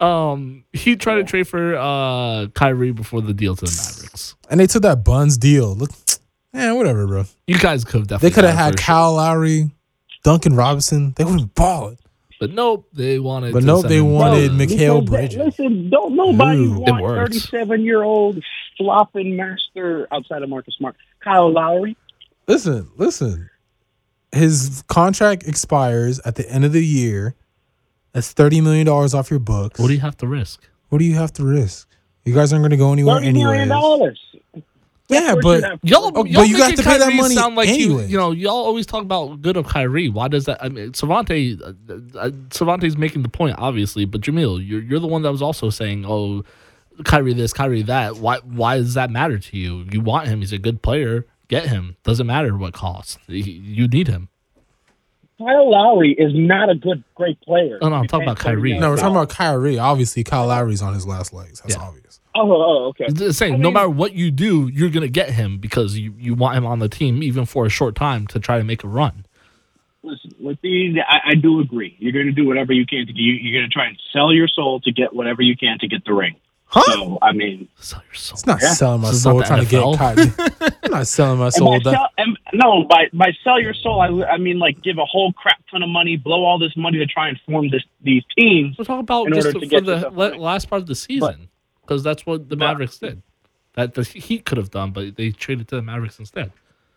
Um, he tried to trade for uh Kyrie before the deal to the Mavericks. And they took that Buns deal. Look, man, whatever, bro. You guys could have definitely. They could have had Kyle Lowry, Duncan Robinson. They would have balled. But nope, they wanted. But nope, they wanted to- Mik- Mikal Because, Bridges. Listen, don't nobody Ooh. Want 37 year old flopping master outside of Marcus Smart. Kyle Lowry. Listen, listen. His contract expires at the end of the year. That's $30 million off your books. What do you have to risk? What do you have to risk? You guys aren't going to go anywhere $30 million. anyways. Yeah, but you have- Y'all, y'all but you got to pay that money Sound like you, you know, y'all always talk about good of Kyrie. Why does that? I mean, Savante, uh, uh, Savante's making the point, obviously. But Jamil, you're you're the one that was also saying, "Oh, Kyrie this, Kyrie that." Why why does that matter to you? You want him. He's a good player. Get him. Doesn't matter what cost. He- You need him. Kyle Lowry is not a good, great player. Oh, no, I'm talking about Kyrie. no, we're talking about Kyrie. Obviously, Kyle Lowry's on his last legs. That's Yeah. obvious. Oh, oh, oh, okay. The Saying no mean- matter what you do, you're gonna get him because you, you want him on the team even for a short time to try to make a run. Listen, with these, I, I do agree. You're going to do whatever you can to get. You, you're going to try and sell your soul to get whatever you can to get the ring. Huh? So, I mean, Sell your soul. It's not Yeah. selling my This soul not the trying to get NFL. Kyrie. I'm not selling my and soul. by sell, and, no, by by sell your soul, I, I mean like give a whole crap ton of money, blow all this money to try and form this these teams. We're talking about in just order for to get the the last part of the season because that's what the But- Mavericks did. That the Heat could have done, but they traded to the Mavericks instead.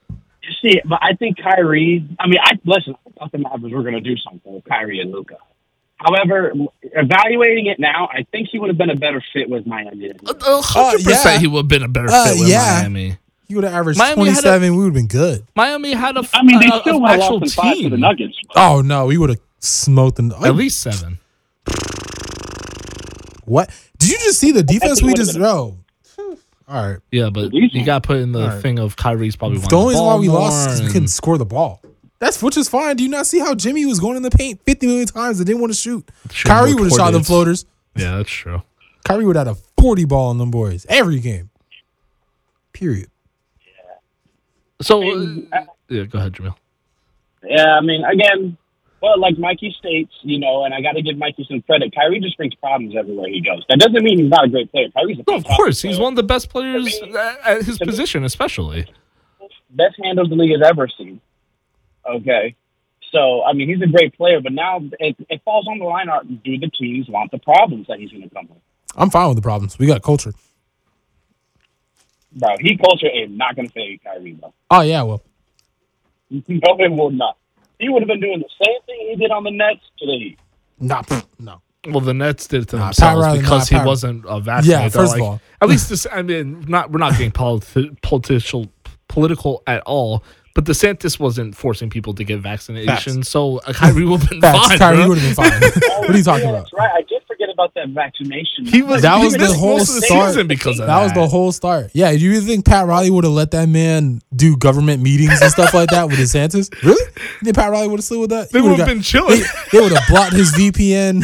You see, but I think Kyrie. I mean, I listen. I thought the Mavericks were going to do something with Kyrie and Luka. However, evaluating it now, I think he would have been a better fit with Miami. than A a hundred yeah. percent, he would have been a better Uh, fit with yeah. Miami. you would have averaged Miami had a- 27. we would have been good. Miami had a, I mean, they a- a- still would have actual lost in five to the team. Nuggets. Oh no, we would have smoked them. At least seven. what? Did you just see the defense we just? been- Oh, all right. Yeah, but Decent. you got put in the Alright. thing of Kyrie's probably The only reason why we lost is we and- couldn't score the ball. That's which is fine. Do you not see how Jimmy was going in the paint 50 million times and didn't want to shoot? Should Kyrie would have shot them floaters. Yeah, that's true. Kyrie would have had a 40 ball on them boys every game. Period. Yeah. So, mean, uh, yeah, go ahead, Jamil. Yeah, I mean, again, Well, like Mikey states, you know, and I got to give Mikey some credit. Kyrie just brings problems everywhere he goes. That doesn't mean he's not a great player. Kyrie's a No, of fantastic course, he's one of the best players I mean, at- at his to me- position, especially. best handles the league has ever seen. Okay. So, I mean, he's a great player, but now it, it falls on the line. Are, do the teams want the problems that he's going to come with? I'm fine with the problems. We got culture. Bro, he culture is not going to fade Kyrie, bro. Oh yeah, well, No, it will not. He would have been doing the same thing he did on the Nets to the Heat. nah, pff, no. Well, the Nets did it to Nah, themselves Pat Riley- because nah, he Pat- wasn't uh, vaccinated. Yeah, They're first of all. at least this. I mean, not we're not getting politi- political political at all. But DeSantis wasn't forcing people to get vaccination, so uh, Kyrie would have been Facts. fine. Kyrie would have been fine. what are you talking yeah, about? That's right. I did forget about that vaccination. He was That he was the whole most the start. because of That that. was the whole start. Yeah, do you think Pat Riley would have let that man do government meetings and stuff like that with DeSantis? Really? You think Pat Riley would have slid with that? They would would've been chilling. They, they would have blocked his VPN.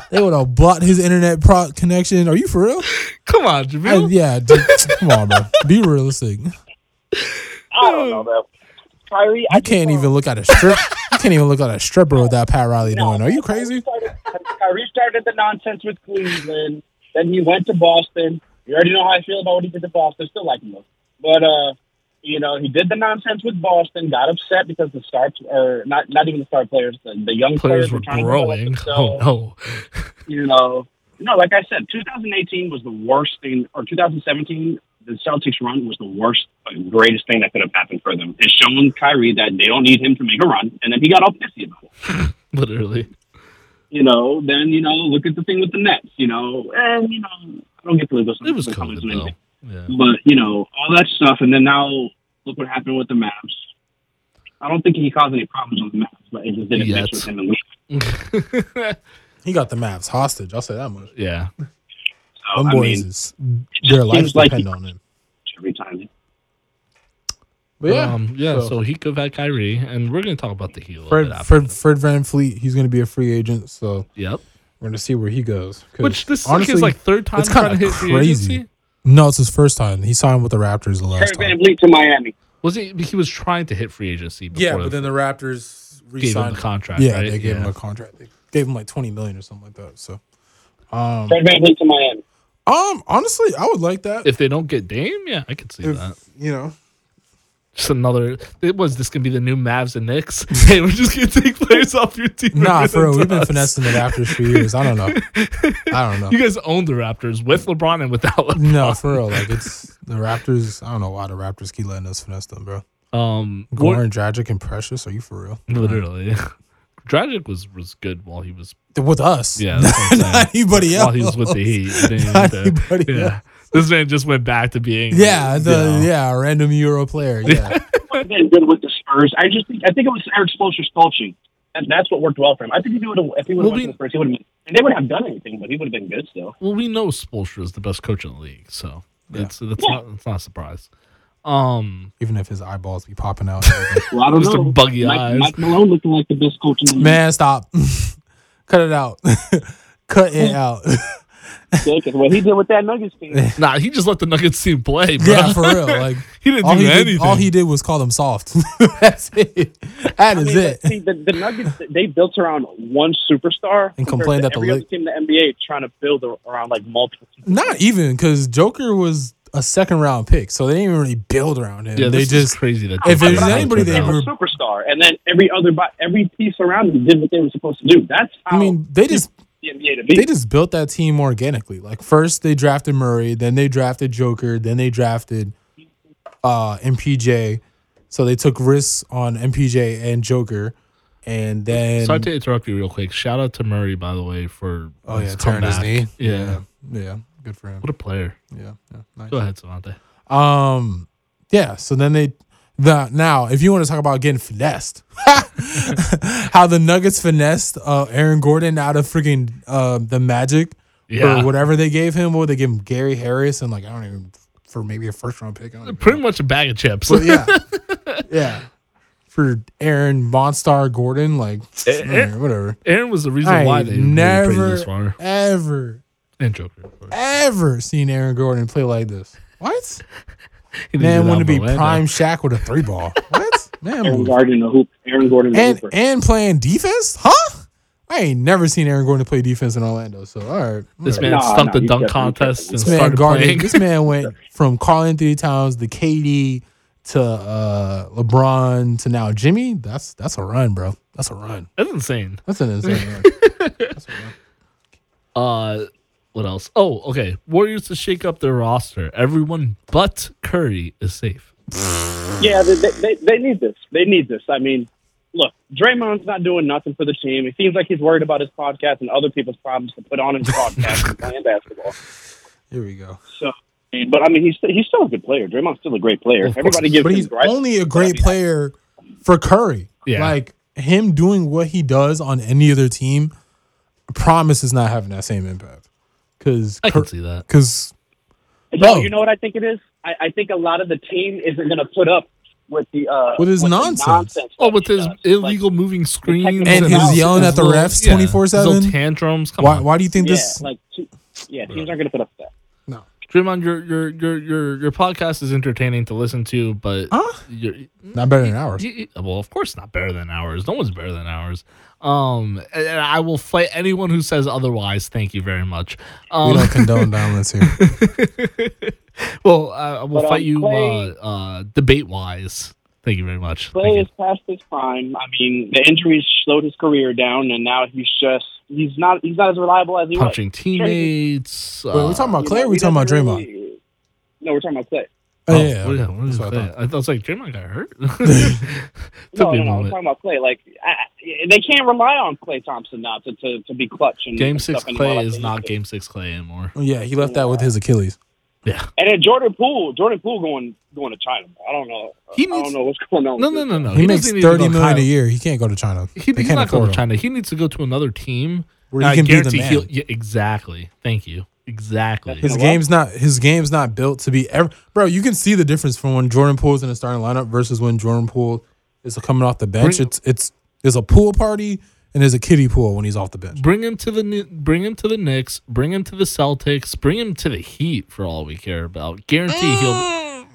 they would have blocked his internet pro- connection. Are you for real? Come on, I- Jamil. yeah, dude, come on, bro. Be realistic. I don't know, though. Kyrie, I You can't even look at a strip. You can't even look at a stripper without Pat Riley doing. Are you crazy? started, Kyrie started the nonsense with Cleveland. Then he went to Boston. You already know how I feel about what he did to Boston. Still like him, though. But, uh, you know, he did the nonsense with Boston, got upset because the star, or not not even the star players, the, the young Players players, were trying to develop growing. Oh no. you know, no, like I said, 2018 was the worst thing, or 2017, the Celtics run was the worst, greatest thing that could have happened for them. It's shown Kyrie that they don't need him to make a run, and then he got all pissy about it. Literally. You know, then you know, look at the thing with the Nets. You know, and you know, I don't get to listen. It was to comments COVID though. Yeah. but you know, all that stuff, and then now look what happened with the Mavs. I don't think he caused any problems with the Mavs, but it just didn't Yet. mix with him. And we, He got the Mavs hostage. I'll say that much. yeah. So, Them I boys mean, is their lives like depend on him. every time. But yeah, Um, yeah. so- So, he could have had Kyrie, and we're gonna talk about the Heat a little Fred. Fred, Fred VanVleet, he's going to be a free agent, so Yep. we're going to see where he goes. Which this honestly is like third time it's kinda hit free crazy. agency. no, it's his first time. He signed with the Raptors the last Fred Van time. Vliet to Miami. Was he? He was trying to hit free agency. Before Yeah, but then the Raptors gave him re-signed the contract. Yeah, right? they gave him Yeah. a contract. They gave him like twenty million or something like that. So, um, Fred VanVleet to Miami. Um, honestly, I would like that. If they don't get Dame, yeah, I could see If, that. you know, Just another. It was this gonna be the new Mavs and Knicks. hey, we're just gonna take players off your team. nah, give for real, we've been us. finessing the Raptors for years. I don't know. I don't know. You guys own the Raptors with LeBron and without LeBron. No, for real. Like it's the Raptors. I don't know why the Raptors keep letting us finesse them, bro. Um, Goran Dragic and Precious. Are you for real? literally. Dragic was was good while he was With us. yeah that's what I'm saying. Not anybody else. while he was with the Heat. He didn't Not need to- anybody yeah, this man just went back to being Yeah, the you know, yeah, random Euro player. Yeah. Been good with the Spurs. I just think I think it was Erik Spoelstra's coaching. And that's what worked well for him. I think if he would have if he would have Well, went we- to the Spurs, he would have and they would have done anything, but he would have been good still. Well, we know Spoelstra is the best coach in the league, so it's that's Yeah. not it's not a surprise. Um, Even if his eyeballs be popping out. and everything. Well, I don't Just a know. buggy Mike, eyes. Mike Malone looking like the best coach in the league. Man, stop. Cut it out. Cut it out. What he did with that Nuggets team. nah, he just let the Nuggets team play, bro. yeah, for real. Like he didn't all do he did, anything. all he did was call them soft. That's it. That I is mean, it. see, the, the Nuggets they built around one superstar And complained to that the every other league- team in the NBA trying to build around like multiple. Not even because Joker was a second round pick, so they didn't even really build around him. yeah, they this is just crazy that if there's anybody they They were were- a superstar, and then every other every piece around them did what they were supposed to do. That's how I mean, they just the NBA to be. they just built that team organically. Like first they drafted Murray, then they drafted Joker, then they drafted uh MPJ. So they took risks on MPJ and Joker, and then Sorry to interrupt you real quick. Shout out to Murray, by the way, for oh yeah, his tearing his knee. Yeah. yeah, yeah, good for him. what a player. Yeah, yeah, nice. Go ahead, Savante. Um, yeah. So then they, the now if you want to talk about getting finessed, how the Nuggets finessed uh, Aaron Gordon out of freaking uh, the Magic Yeah, or whatever they gave him. What they give him? Gary Harris and like I don't even for maybe a first round pick. Pretty know. much a bag of chips. But yeah, yeah. For Aaron Monstar Gordon, like Eh, eh. whatever. Aaron was the reason I why they never never this far. ever And Joker, ever seen Aaron Gordon play like this. What? He didn't Man do to be Orlando. prime Shaq with a three ball. What? Man, Aaron. Gordon, the hoop. Aaron Gordon, and hooper. and playing defense, huh? I ain't never seen Aaron Gordon play defense in Orlando. So all right, This all right. man Nah, stumped nah, the dunk contest and this man started guarded. playing. This man went from Karl-Anthony Towns, the KD, to uh, LeBron, to now Jimmy. That's that's a run, bro. That's a run. That's insane. That's an insane run. That's a run. Uh, what else? Oh, okay. Warriors to shake up their roster. Everyone but Curry is safe. Yeah, they, they, they need this. They need this. I mean, look, Draymond's not doing nothing for the team. It seems like he's worried about his podcast and other people's problems to put on his podcast and playing basketball. Here we go. So, but I mean, he's he's still a good player. Draymond's still a great player. Well, of course. Everybody gives But him he's gripe. only a great player for Curry. Yeah. Like him doing what he does on any other team, I promise is not having that same impact. Because I can see that. because No, Bro. you know what I think it is? I, I think a lot of the team isn't going to put up with the uh, With his the nonsense. Oh, with his does. illegal moving screens technical and His his yelling at the refs twenty four his little seven. tantrums. Come Why on, why do you think Like, this? yeah, like yeah, teams aren't going to put up with that. No. Draymond, your your your your your podcast is entertaining to listen to, but Huh? you're, Not better than ours. you- you- well, of course, not better than ours. No one's better than ours. Um, and, and I will fight anyone who says otherwise. Thank you very much. We Um, don't condone violence here. well, I, I will But, fight um, you uh, uh, debate wise. Thank you very much. Klay Thank you. is past his prime. I mean, the injuries slowed his career down, and now he's just he's not he's not as reliable as he Punching teammates. Wait, we're talking uh, about. Klay or know, we he talking about doesn't Draymond? really- No, we're talking about Klay. Oh, Oh, yeah, what, okay. what did I, I thought. I, was like, Draymond got hurt. Took No, no, no, I'm talking about Klay. Like I, they can't rely on Klay Thompson now to, to, to be clutch. And, Game and six stuff anymore Klay like is not game six Klay anymore. Yeah, he left that with his Achilles. Yeah. And then Jordan Poole, Jordan Poole going going to China. I don't know. He I don't know what's going on. No, with no, no, no. he, makes doesn't need to thirty go million a year. He can't go to China. He, They he's can't not going to. China. He needs to go to another team. Where he I can be the guarantee man. he'll. Yeah, exactly. Thank you. Exactly. His game's not his game's not built to be ever bro. You can see the difference from when Jordan Poole's in the starting lineup versus when Jordan Poole is coming off the bench. Bring- it's it's there's a pool party and there's a kiddie pool when he's off the bench. Bring him to the Kni- bring him to the Knicks. Bring him to the Celtics. Bring him to the Heat for all we care about. Guarantee he'll mm.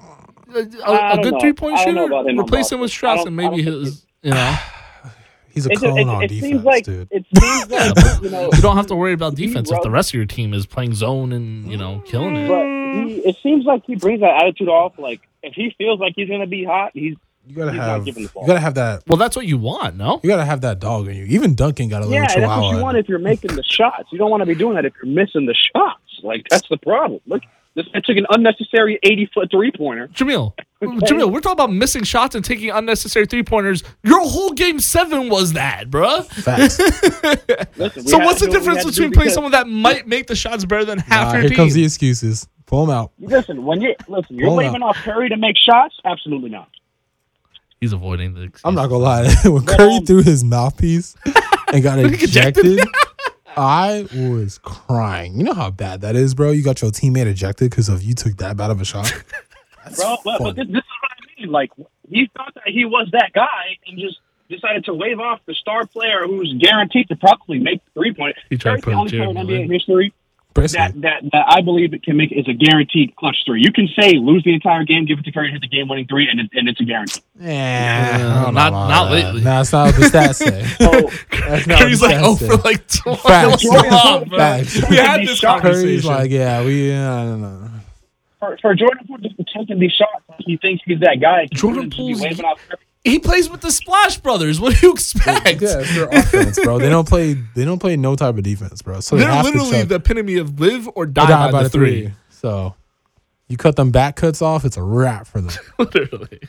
a, I a, don't good know. three point I don't know shooter. him Replace him with Boston. Strauss and maybe think his. You know, He's a It, clone it, on it, defense, seems like dude. it seems like you know. you don't have to worry about defense if the rest of your team is playing zone and you know killing it. But he, it seems like he brings that attitude off. Like if he feels like he's gonna be hot, he's You gotta he's not have giving you the ball. gotta have that Well, that's what you want, no? you gotta have that dog in you. Even Duncan got a little yeah. That's what you want if you're making the shots. You don't want to be doing that if you're missing the shots. Like that's the problem. Look, this guy took an unnecessary 80 foot three pointer. Jamil, Jamil, we're talking about missing shots and taking unnecessary three pointers. Your whole game seven was that, bruh. Facts. Listen, So what's the do what difference had to do between playing someone that might make the shots better than half Nah, your here team? comes the excuses. Pull them out. Listen, when you listen, you're Hold waving off Curry to make shots. Absolutely not. He's avoiding the. Excuse. I'm not gonna lie. when But, Curry um, threw his mouthpiece and got ejected? ejected, I was crying. You know how bad that is, bro. You got your teammate ejected because of you took that bad of a shot. Bro, but, but this, this is what I mean. Like he thought that he was that guy and just decided to wave off the star player who's guaranteed to probably make three point. He tried to Curry's put the only player in NBA Lin. History that, that that I believe it can make is a guaranteed clutch three. You can say lose the entire game, give it to Curry, hit the game winning three, and it, and it's a guarantee. yeah, I don't not- know about not that. lately. Nah, that's not what the stats say. So That's not Curry's what like, the oh, for like 12 Facts. Come. Facts. We had this Curry's Curry's like, yeah, we, yeah, I don't know. for, for Jordan Poole just taking these shots, he thinks he's that guy. Jordan Just Poole's- waving off Curry. He plays with the Splash Brothers. What do you expect? Yeah, it's their offense, bro. They don't play. They don't play no type of defense, bro. So they They're have literally chuck, the epitome of live or or die, by, the three. So you cut them back cuts off, it's a wrap for them. literally.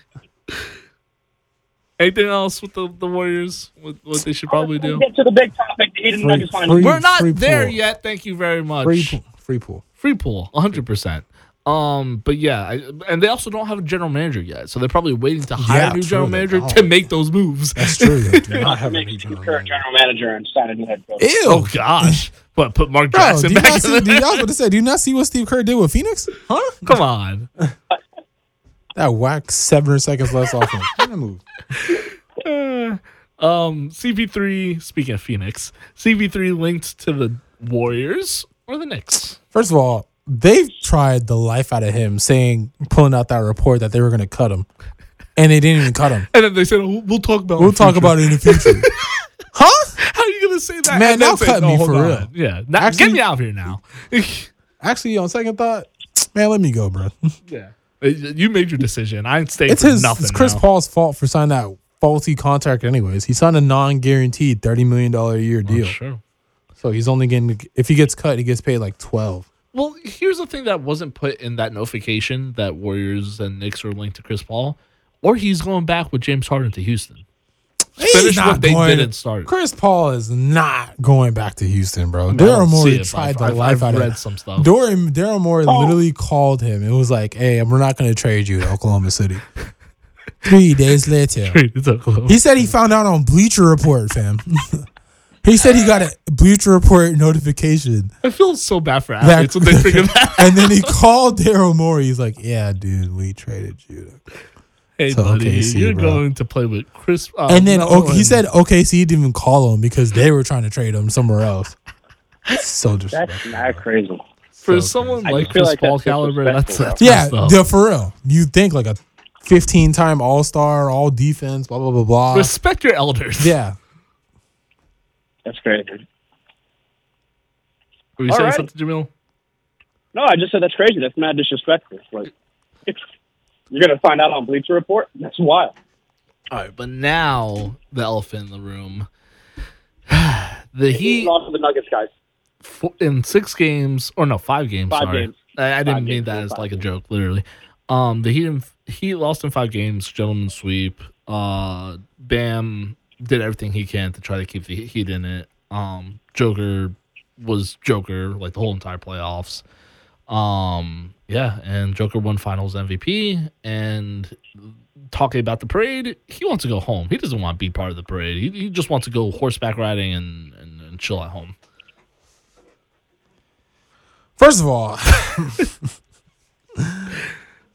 Anything else with the, the Warriors? What, what they should probably do? Get to the big topic. The Eden Free- Nuggets finals. free- We're not free there pool. yet. Thank you very much. Free pool, free pool. Free pool, 100%. Um, but yeah, I, and they also don't have a general manager yet, so they're probably waiting to hire Yeah, a new true, general manager to make those moves. That's true. They do Not not to have a new the general current general manager and sign a new head coach. Ew. Oh gosh, but put Mark Bro, Jackson do you back not in see, do you, there. I about to say, do you not see what Steve Kerr did with Phoenix? Huh? Come on. That whack seven seconds less offense. That move. Um, CP3. Speaking of Phoenix, CP3 linked to the Warriors or the Knicks. First of all, they've tried the life out of him, saying pulling out that report that they were going to cut him, and they didn't even cut him. And then they said, oh, "We'll talk about. We'll talk about it in the future. huh? How are you gonna say that? Man, now cut "No, me for on." real. Yeah, now, Actually- get me out of here now. Actually, on second thought, man, let me go, bro. yeah, uh, you made your decision. I ain't staying It's for his. nothing. It's Chris now. Paul's fault for signing that faulty contract. Anyways, he signed a non-guaranteed thirty million dollar a year oh, deal. Oh, sure. So he's only getting. If he gets cut, he gets paid like twelve. Well, here's the thing that wasn't put in that notification that Warriors and Knicks are linked to Chris Paul, or he's going back with James Harden to Houston. He's Finish not what they going- didn't start. Chris Paul is not going back to Houston, bro. I Daryl don't Morey it, tried I've- the I've- life I've out of read him. some stuff. Daryl, Daryl Morey Oh. literally called him. It was like, "Hey, we're not going to trade you to Oklahoma City." Three days later, he said he found out on Bleacher Report, fam. he said he got a Bleacher Report notification, I feel so bad for athletes when they figure that. and then he called Daryl Morey. He's like, "Yeah, dude, we traded you." Hey, So buddy, OKC, you're bro. going to play with Chris. Uh, and then Melo okay, he said OKC didn't even call him because they were trying to trade him somewhere else. That's so disrespectful. That's not crazy. for so someone I like Chris like Paul that's caliber, that's, disrespectful, that's Yeah, messed up. the, for real. You think like a 15 time All Star, All Defense, blah blah blah blah. Respect your elders. Yeah, That's crazy. Were you All saying right. something, Jamil? No, I just said that's crazy. That's mad disrespectful. Like, you're gonna find out on Bleacher Report. That's wild. All right, but now the elephant in the room. The He Heat lost to the Nuggets, guys. fo- in six games or no five games. Five sorry, games. I, I didn't Five mean games, that as five like a joke. Literally, um, the Heat in, Heat lost in five games. Gentleman sweep. Uh, Bam did everything he can to try to keep the Heat in it. Um, Joker was Joker like the whole entire playoffs. Um, yeah, and Joker won Finals MVP. And talking about the parade, he wants to go home. He doesn't want to be part of the parade. He, he just wants to go horseback riding and, and, and chill at home. First of all,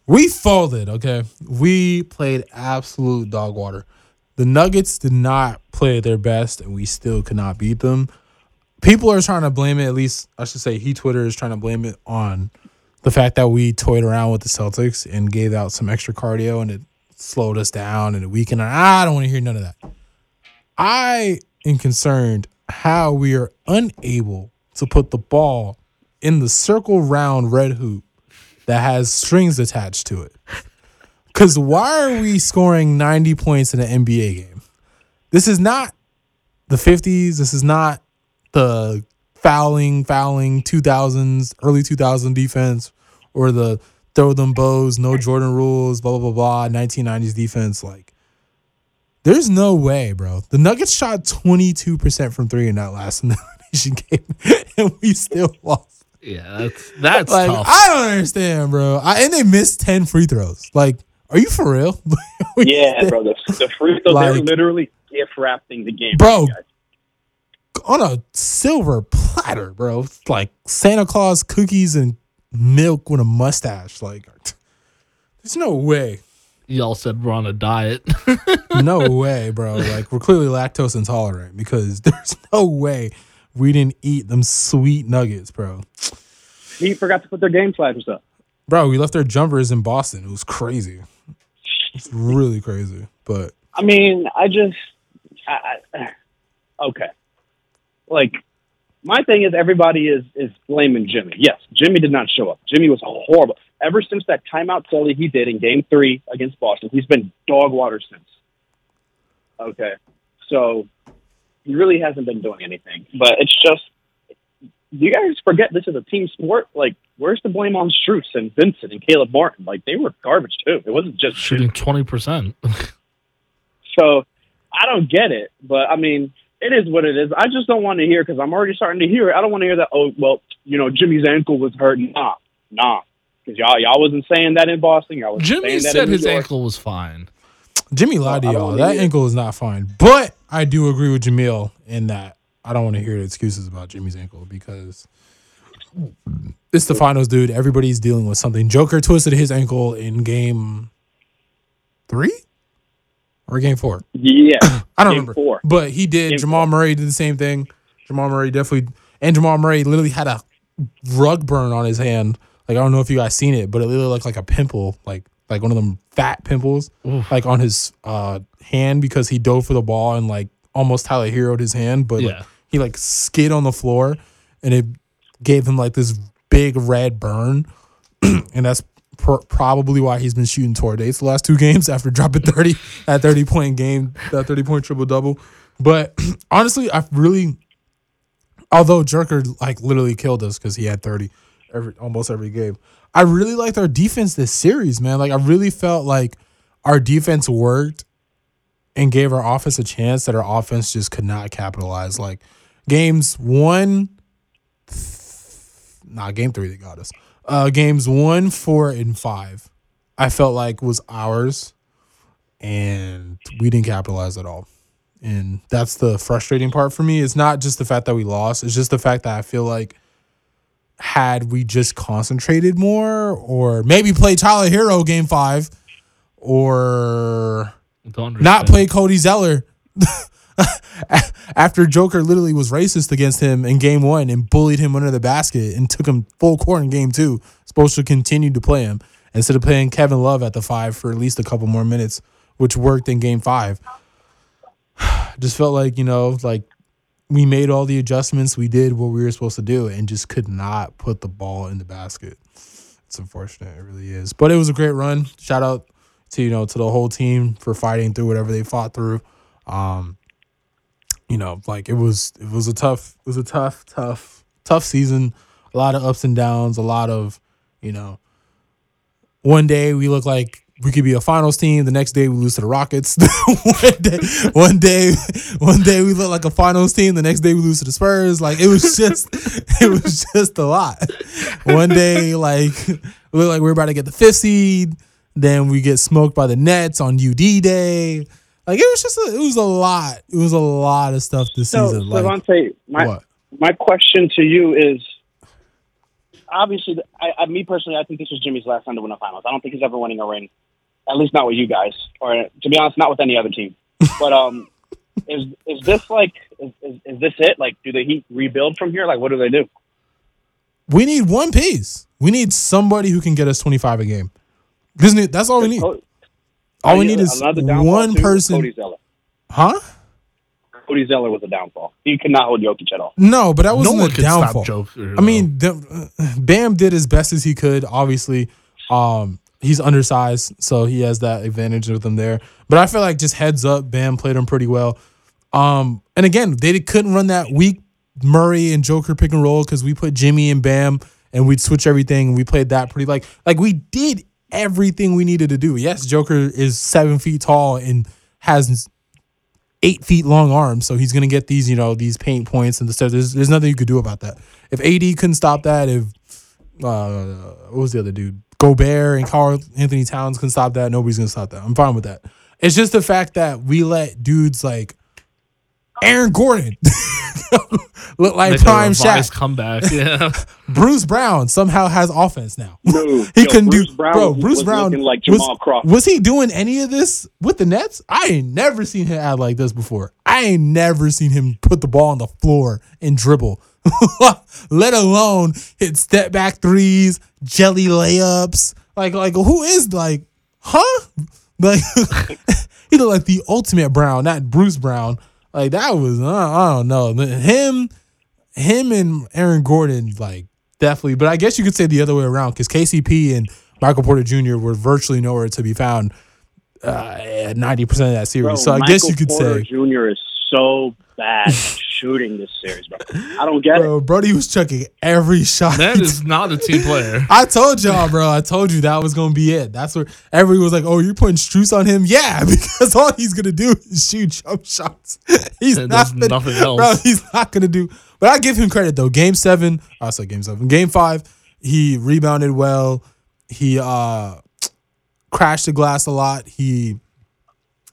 we folded, okay? We played absolute dog water. The Nuggets did not play their best, and we still could not beat them. People are trying to blame it, at least I should say, he Twitter is trying to blame it on the fact that we toyed around with the Celtics and gave out some extra cardio and it slowed us down and it weakened. I don't want to hear none of that. I am concerned how we are unable to put the ball in the circle round red hoop that has strings attached to it. Because why are we scoring 90 points in an NBA game? This is not the 50s. This is not the fouling, fouling 2000s, early 2000 defense or the throw them bows, no Jordan rules, blah, blah, blah, blah, 1990s defense. Like, there's no way, bro. The Nuggets shot 22% from three in that last elimination game, and we still lost. Yeah, that's that's Like, tough. I don't understand, bro. I, and they missed 10 free throws. Like, are you for real? Yeah, bro. The, the free throws, they're literally gift wrapping the game. Bro. On a silver platter, bro. It's Like Santa Claus cookies and milk with a mustache. Like, there's no way. Y'all said we're on a diet. No way, bro. Like, we're clearly lactose intolerant because there's no way we didn't eat them sweet nuggets, bro. He forgot to put their game flags up. Bro, we left their jumpers in Boston. It was crazy. It's really crazy. But I mean, I just, I, I, okay. Like, my thing is everybody is is blaming Jimmy. Yes, Jimmy did not show up. Jimmy was horrible. Ever since that timeout celly he did in Game Three against Boston, he's been dog water since. Okay, so he really hasn't been doing anything. But it's just, you guys forget this is a team sport. Like, where's the blame on Strus and Vincent and Caleb Martin? Like, they were garbage too. It wasn't just Shooting twenty percent. so I don't get it, but I mean, it is what it is. I just don't want to hear because I'm already starting to hear it. I don't want to hear that. Oh, well, you know, Jimmy's ankle was hurt. Nah, nah, because y'all y'all wasn't saying that in Boston. Y'all was Jimmy saying that said in his York. ankle was fine. Jimmy lied to y'all. That ankle is not fine. But I do agree with Jamil in that I don't want to hear the excuses about Jimmy's ankle because it's the finals, dude. Everybody's dealing with something. Joker twisted his ankle in game three or game four. Yeah, I don't Game remember. four. But he did. Game Jamal Murray did the same thing. Jamal Murray definitely, and Jamal Murray literally had a rug burn on his hand. Like I don't know if you guys seen it, but it literally looked like a pimple, like like one of them fat pimples, Oof. like on his uh hand because he dove for the ball and like almost Tyler Herroed his hand, but like, Yeah. He like skid on the floor and it gave him like this big red burn, and that's pr- probably why he's been shooting tour dates the last two games after dropping thirty at thirty point game, that thirty point triple double. But honestly, I really, although Jerker like literally killed us because he had thirty every almost every game. I really liked our defense this series, man. Like I really felt like our defense worked and gave our offense a chance that our offense just could not capitalize. Like games one, nah, game three they got us. Uh, games one, four, and five, I felt like was ours, and we didn't capitalize at all. And that's the frustrating part for me. It's not just the fact that we lost; it's just the fact that I feel like had we just concentrated more, or maybe play Tyler Herro game five, or Don't play Cody Zeller after Joker literally was racist against him in game one and bullied him under the basket and took him full court in game two. Supposed to continue to play him instead of playing Kevin Love at the five for at least a couple more minutes, which worked in game five. Just felt like, you know, like we made all the adjustments, we did what we were supposed to do, and just could not put the ball in the basket. It's unfortunate, it really is. But it was a great run. Shout out to you know to the whole team for fighting through whatever they fought through. Um, you know, like it was it was a tough it was a tough tough tough season. A lot of ups and downs. A lot of you know. One day we look like we could be a finals team. The next day we lose to the Rockets. one day, one day, one day we look like a finals team. The next day we lose to the Spurs. Like it was just, it was just a lot. One day, like we look like we're about to get the fifth seed. Then we get smoked by the Nets on UD day. Like it was just, a, it was a lot. It was a lot of stuff this So, season. Like Levante, my what? my question to you is obviously, I, I, me personally, I think this was Jimmy's last time to win a finals. I don't think he's ever winning a ring, at least not with you guys, or to be honest, not with any other team. But um, is is this like is, is, is this it? Like, do the Heat rebuild from here? Like, what do they do? We need one piece. We need somebody who can get us twenty five a game. This need- That's all we need. Co- All we need is another downfall, one person. Cody Zeller. Huh? Cody Zeller was a downfall. He could not hold Jokic at all. No, but that wasn't one a downfall. stop Joker. I mean, the, uh, Bam did as best as he could. Obviously, um, he's undersized, so he has that advantage with him there. But I feel like just heads up, Bam played him pretty well. Um, and again, they couldn't run that weak Murray and Joker pick and roll because we put Jimmy and Bam, and we'd switch everything. and We played that pretty like like we did everything we needed to do. Yes, Joker is seven feet tall and has eight feet long arms, so he's gonna get these, you know, these paint points and the stuff. There's, there's nothing you could do about that. If AD couldn't stop that, if uh, what was the other dude, Gobert and Carl Anthony Towns couldn't stop that, nobody's gonna stop that. I'm fine with that. It's just the fact that we let dudes like Aaron Gordon look like Make a prime revised Shaq. comeback. Yeah. Bruce Brown somehow has offense now. No, He yo, couldn't Bruce do, Brown bro. Bruce was Brown looking like was, Jamal Crawford. was he doing any of this with the Nets? I ain't never seen him act like this before. I ain't never seen him put the ball on the floor and dribble, let alone hit step back threes, jelly layups. Like, like who is like, huh? Like he looked like the ultimate Brown, not Bruce Brown. Like that was uh, I don't know him him and Aaron Gordon, like definitely. But I guess you could say the other way around because KCP and Michael Porter Jr. were virtually nowhere to be found uh, at ninety percent of that series. Bro, so I Michael guess you could Porter say, Jr. is so bad shooting this series, bro. I don't get it. bro, Brody was chucking every shot. That is not a team player. I told y'all, bro. I told you that was gonna be it. That's where everyone was like, "Oh, you're putting Strus on him?" Yeah, because all he's gonna do is shoot jump shots. he's And not does gonna, nothing else. bro. He's not gonna do. But I give him credit though. Game seven, I said game seven. Game five, he rebounded well. He uh crashed the glass a lot. He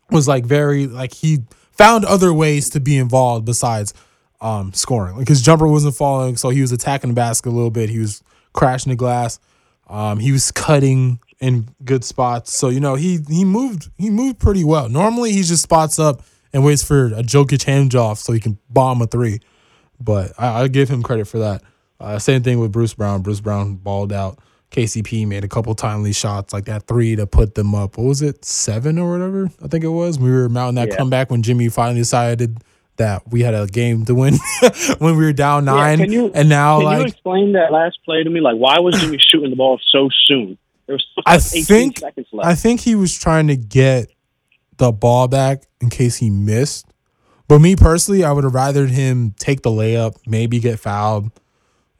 was like very like he found other ways to be involved besides um scoring. Like his jumper wasn't falling, so he was attacking the basket a little bit. He was crashing the glass. Um he was cutting in good spots. So, you know, he he moved he moved pretty well. Normally he just spots up and waits for a Jokic handoff so he can bomb a three. But I, I give him credit for that. Uh, same thing with Bruce Brown. Bruce Brown balled out. KCP made a couple timely shots, like that three to put them up. What was it, seven or whatever? I think it was. We were mounting that Yeah. comeback when Jimmy finally decided that we had a game to win when we were down Yeah, nine. can you- and now, Can you explain that last play to me? Like, why was Jimmy shooting the ball so soon? There was I think- seconds left. I think he was trying to get the ball back in case he missed. But me personally, I would have rather him take the layup, maybe get fouled,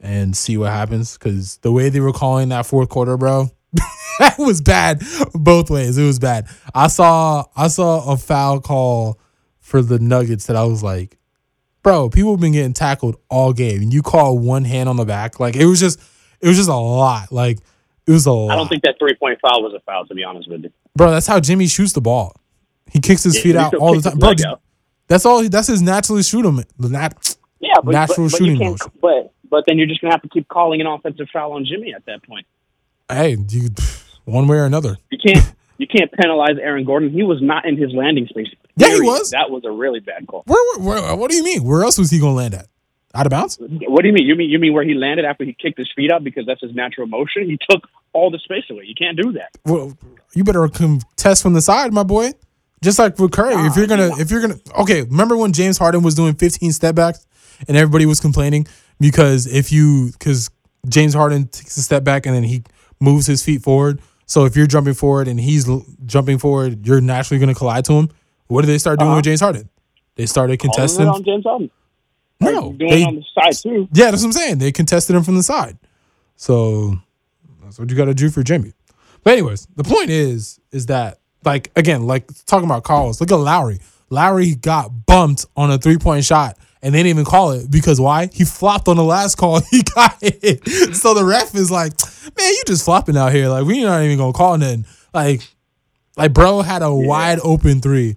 and see what happens. Because the way they were calling that fourth quarter, bro, that was bad both ways. It was bad. I saw I saw a foul call for the Nuggets that I was like, bro, people have been getting tackled all game, and you call one hand on the back. Like it was just it was just a lot. Like it was a lot. I don't think that three point foul was a foul, to be honest with you. Bro, that's how Jimmy shoots the ball. He kicks his Yeah, feet he out still all the kicks time. his Bro, leg out. that's all. That's his naturally shoot him. The nat- Yeah, but, Natural but, but shooting you can't, motion. But but then you're just gonna have to keep calling an offensive foul on Jimmy at that point. hey, you, one way or another. You can't you can't penalize Aaron Gordon. He was not in his landing space. Yeah, he was. That was a really bad call. Where, where, where? What do you mean? Where else was he gonna land at? Out of bounds? What do you mean? You mean you mean where he landed after he kicked his feet up because that's his natural motion? He took all the space away. You can't do that. Well, you better contest from the side, my boy. Just like with Curry, if you're gonna, if you're gonna, okay. Remember when James Harden was doing 15 step backs and everybody was complaining because if you, because James Harden takes a step back and then he moves his feet forward. So if you're jumping forward and he's l- jumping forward, you're naturally gonna collide to him. What did they start doing Uh-huh. with James Harden? They started contesting. it on James Harden. No, doing they, it on the side too. yeah, that's what I'm saying. They contested him from the side. So that's what you got to do for Jimmy. But anyways, the point is, is that like again, like talking about calls. Look at Lowry. Lowry got bumped on a three point shot, and they didn't even call it because why? He flopped on the last call. He got it. So the ref is like, man, you just flopping out here. Like we're not even gonna call nothing. Like, like bro had a wide open three,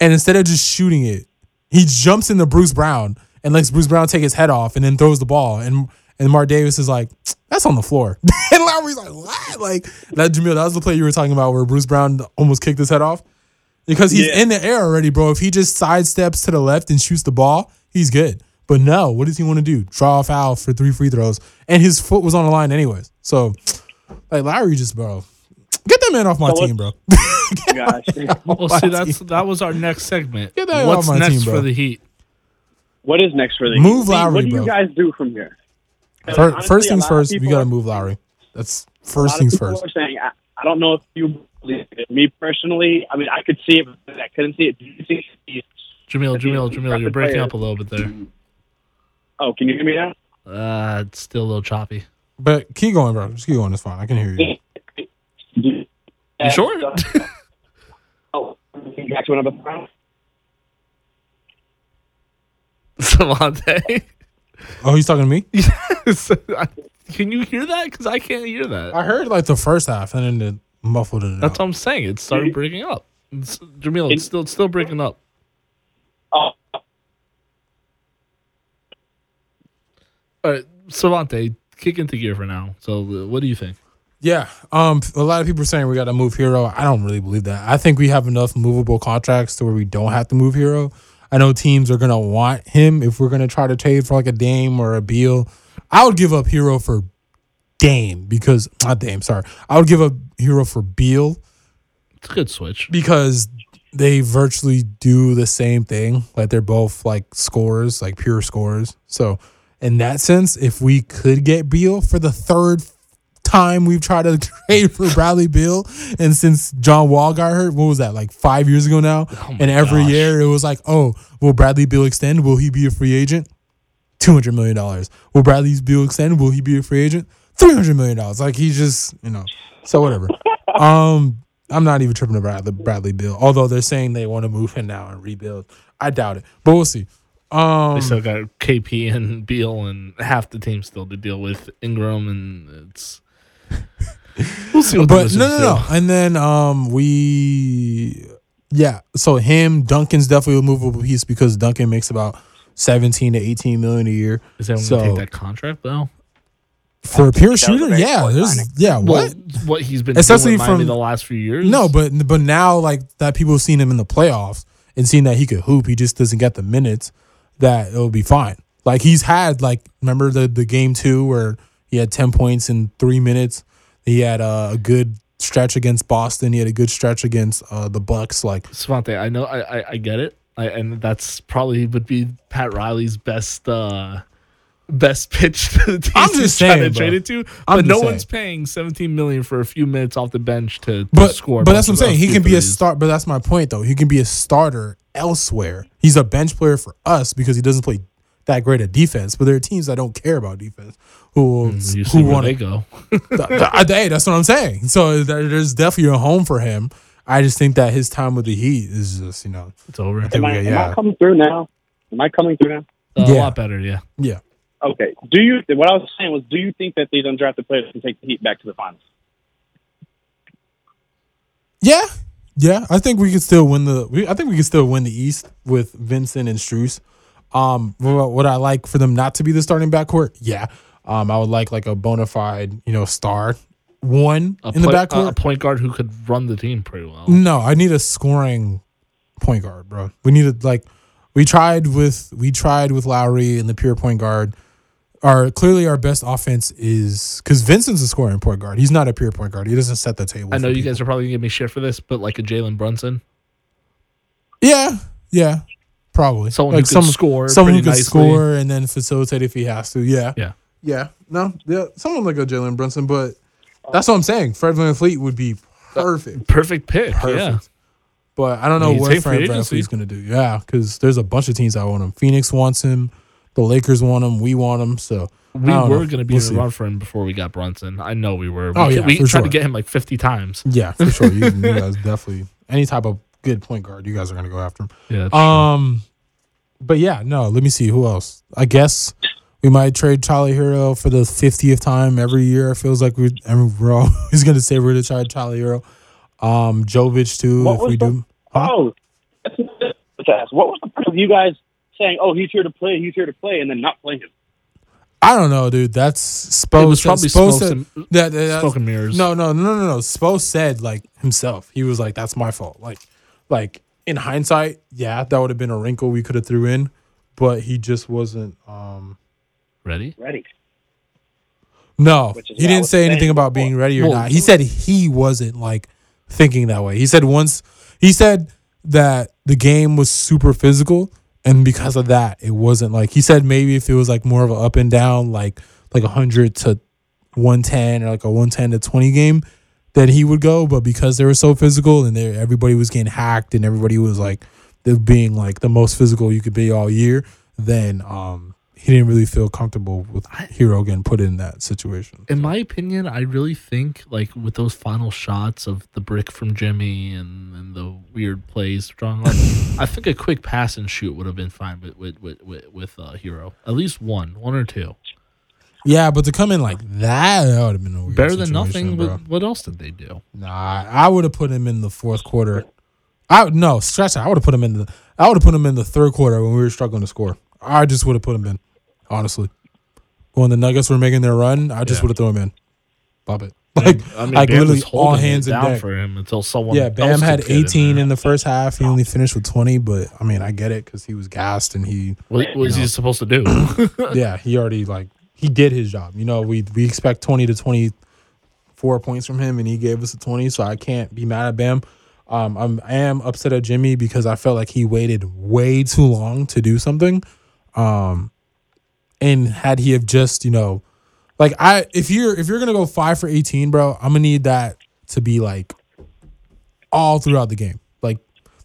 and instead of just shooting it, he jumps into Bruce Brown and lets Bruce Brown take his head off and then throws the ball. And and Marc Davis is like, that's on the floor. and Lowry's like, what? Like that Jamil, that was the play you were talking about where Bruce Brown almost kicked his head off. Because he's Yeah. in the air already, bro. If he just sidesteps to the left and shoots the ball, he's good. But no, what does he want to do? Draw a foul for three free throws. And his foot was on the line anyways. So like Lowry just, bro. Get that man off my So team, bro. Gosh. Well, see, that's that was our next segment. Get that What's off my next team, bro. for the Heat? what is next for the Move Heat? Lowry, What do you bro. guys do from here? Fir- Honestly, first things first, we got to move Lowry. That's a first lot of things people first. Are saying, I, I don't know if you believe it. Me personally, I mean, I could see it, but I couldn't see it. Do you think he's- Jamil, Jamil, Jamil, you're breaking up a little bit there. Oh, can you hear me now? Uh, it's still a little choppy. But keep going, bro. Just keep going. It's fine. I can hear you. You sure? Oh, back to another round. Savante. Oh, he's talking to me? Can you hear that? Because I can't hear that. I heard like the first half and then it muffled it. That's out. what I'm saying. It started breaking up. It's, Jamil, it's still it's still breaking up. Oh, All right, Savante, kick into gear for now. So, uh, what do you think? Yeah. Um. A lot of people are saying we got to move Herro. I don't really believe that. I think we have enough movable contracts to where we don't have to move Herro. I know teams are gonna want him if we're gonna try to trade for like a Dame or a Beal. I would give up Herro for Dame because not Dame. Sorry, I would give up Herro for Beal It's a good switch. because they virtually do the same thing. Like they're both like scorers, like pure scorers. So in that sense, if we could get Beal for the third time we've tried to trade for Bradley Beal, and since John Wall got hurt, what was that like five years ago now? Oh and every gosh. year it was like, oh, will Bradley Beal extend? Will he be a free agent? Two hundred million dollars. Will Bradley Beal extend? Will he be a free agent? Three hundred million dollars. Like he's just, you know. So whatever. um, I'm not even tripping about the Bradley Beal. Although they're saying they want to move him now and rebuild. I doubt it, but we'll see. Um, They still got KP and Beal and half the team still to deal with Ingram, and it's we'll see what. but Wizards no, no, no. And then um, we, yeah. So him, Duncan's definitely a movable piece because Duncan makes about 17 to 18 million a year Is anyone So- gonna take that contract though? For a pure was a shooter. Yeah, there's signing. yeah. Well, What? what he's been Especially doing from- the last few years? No, but but now like that people have seen him in the playoffs and seen that he could hoop, he just doesn't get the minutes. That it'll be fine. Like he's had like remember the the game two where he had ten points in three minutes. He had uh, a good stretch against Boston. He had a good stretch against uh, the Bucks. Like Svante, I know, I, I, I get it, I, and that's probably would be Pat Riley's best uh best pitch to the team I'm he's just trying saying, to bro. trade it to. I'm But no saying. one's paying 17 million for a few minutes off the bench to, to but score. but that's what I'm saying. He can be a threes. start. But that's my point, though. He can be a starter elsewhere. He's a bench player for us because he doesn't play that great at defense. But there are teams that don't care about defense who Mm, You who want to. go. Hey, that's what I'm saying. So there's definitely a home for him. I just think that his time with the Heat is just you know It's over. think Am I, we- am yeah. I coming through now? Am I coming through now? A Yeah. lot better, yeah. yeah Okay. Do you? What I was saying was, do you think that these undrafted players can take the Heat back to the finals? yeah yeah. I think we could still win the. We, I think we could still win the East with Vincent and Strus. Um, what would I like for them not to be the starting backcourt? Yeah. Um, I would like like a bona fide you know star one A in the play- backcourt. a point guard who could run the team pretty well. No, I need a scoring point guard, bro. We needed like we tried with we tried with Lowry and the pure point guard. Our clearly our best offense is because Vincent's a scoring point guard. He's not a pure point guard. He doesn't set the table. I know for you people. guys are probably gonna give me shit for this, but like a Jalen Brunson, Yeah, yeah, probably. someone like who could score, someone who pretty could nicely. score and then facilitate if he has to. Yeah, Yeah. yeah. No, yeah, someone like a Jalen Brunson, but that's what I'm saying. Fred VanVleet would be uh, perfect. Perfect pick. Perfect. Yeah. But I don't know He's what Fred Van agency. Fleet's going to do. Yeah, because there's a bunch of teams that want him. Phoenix wants him. The Lakers want him. We want him. So We were going to be We'll in see. a run for him before we got Brunson. I know we were. We, Oh, yeah, we for tried to get him like 50 times. yeah, for sure. You, you guys definitely any type of good point guard, you guys are going to go after him. Yeah. that's Um, but yeah, no. Let me see who else. I guess we might trade Charlie Herro for the fiftieth time every year. It feels like we I mean, we're always going to say we're going to trade Charlie Herro. Um, Jovic too. What if we the- do. Huh? Oh, that's what What was the point of you guys saying, "Oh, he's here to play, he's here to play," and then not playing him? I don't know, dude. That's Spo. It was said- probably Spo smoke said- and- that, that- Smoke and mirrors. No, no, no, no, no. Spo said like himself. He was like, "That's my fault." Like, like in hindsight, yeah, that would have been a wrinkle we could have threw in, but he just wasn't. um Ready? Ready? No, he didn't say anything about before. being ready or Well, not. He said he wasn't like thinking that way. He said once he said that the game was super physical, and because of that, it wasn't like he said maybe if it was like more of an up and down, like like hundred to one ten or like a one ten to twenty game, then he would go. But because they were so physical and they everybody was getting hacked and everybody was like being like the most physical you could be all year, then um he didn't really feel comfortable with Herro getting put in that situation. In my opinion, I really think like with those final shots of the brick from Jimmy and, and the weird plays strong arm, I think a quick pass and shoot would have been fine with with with with, with uh, Herro. At least one, one or two. Yeah, but to come in like that, that would have been a weird Better than nothing. bro. But what else did they do? Nah, I would have put him in the fourth quarter. I no stretch. I would have put him in the. I would have put him in the third quarter when we were struggling to score. I just would have put him in, honestly. When the Nuggets were making their run, I just Yeah. would have thrown him in. Love it. Like, I mean, like Bam literally was all holding it hands in down deck. for him until someone. Yeah, else Bam had could get in 18 in the first half. He only finished with 20, but I mean, I get it because he was gassed and he What was he supposed to do? yeah, he already like he did his job. You know, we we expect twenty to twenty four points from him, and he gave us a twenty. So I can't be mad at Bam. Um, I'm I am upset at Jimmy because I felt like he waited way too long to do something. Um, and had he have just you know, like I if you're if you're gonna go five for eighteen, bro, I'm gonna need that to be like all throughout the game. Like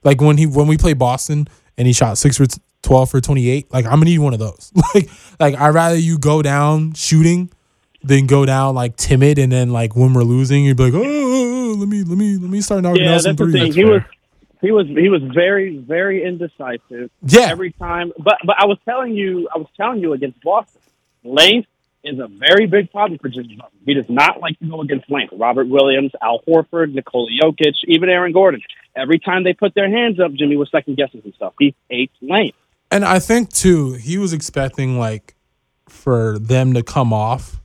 like when he when we play Boston and he shot six for t- twelve for twenty eight. Like I'm gonna need one of those. like like I'd rather you go down shooting than go down like timid and then like when we're losing you'd be like oh, oh, oh, oh let me let me let me start knocking Yeah, out some that's the threes. thing. He was he was he was very very indecisive Yeah. every time. But but I was telling you I was telling you against Boston, length is a very big problem for Jimmy Butler. He does not like to go against length. Robert Williams, Al Horford, Nikola Jokic, even Aaron Gordon. Every time they put their hands up, Jimmy was second guessing himself. He hates length. And I think too, he was expecting like for them to come off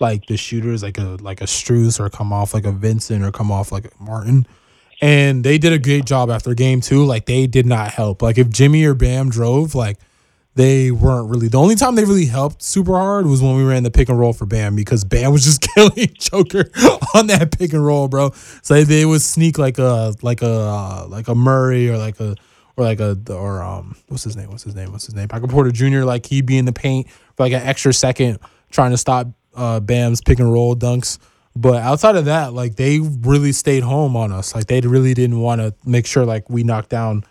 like the shooters, like a like a Strus or come off like a Vincent or come off like a Martin. And they did a great job after game two. Like they did not help. Like if Jimmy or Bam drove, like they weren't really the only time they really helped super hard was when we ran the pick and roll for Bam because Bam was just killing Joker on that pick and roll, bro. So they would sneak like a like a like a Murray or like a or like a or um what's his name? What's his name? What's his name? Michael Porter Jr. Like he'd be in the paint for like an extra second trying to stop uh Bam's pick and roll dunks. But outside of that, like they really stayed home on us. Like they really didn't want to make sure like we knocked down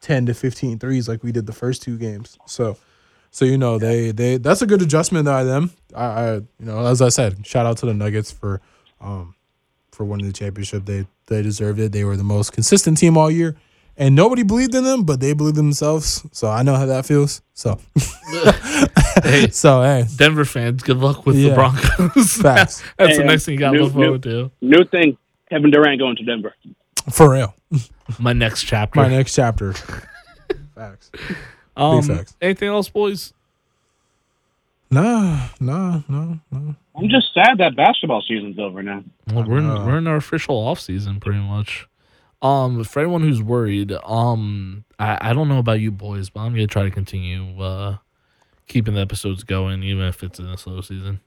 10 to 15 threes like we did the first two games. So so you know they they that's a good adjustment by them. I, I you know as I said, shout out to the Nuggets for um for winning the championship. They they deserved it. They were the most consistent team all year. And nobody believed in them, but they believed in themselves. So I know how that feels. So hey, so hey, Denver fans, good luck with Yeah. the Broncos. Facts. That's the next thing you got to new- look forward to. New thing, Kevin Durant going to Denver. for real. My next chapter. My next chapter. Facts. um, facts. anything else, boys? Nah, nah, no, no. I'm just sad that basketball season's over now. Well, we're in, we're in our official off season pretty much. Um, for anyone who's worried, um, I, I don't know about you boys, but I'm gonna try to continue uh keeping the episodes going, even if it's in a slow season.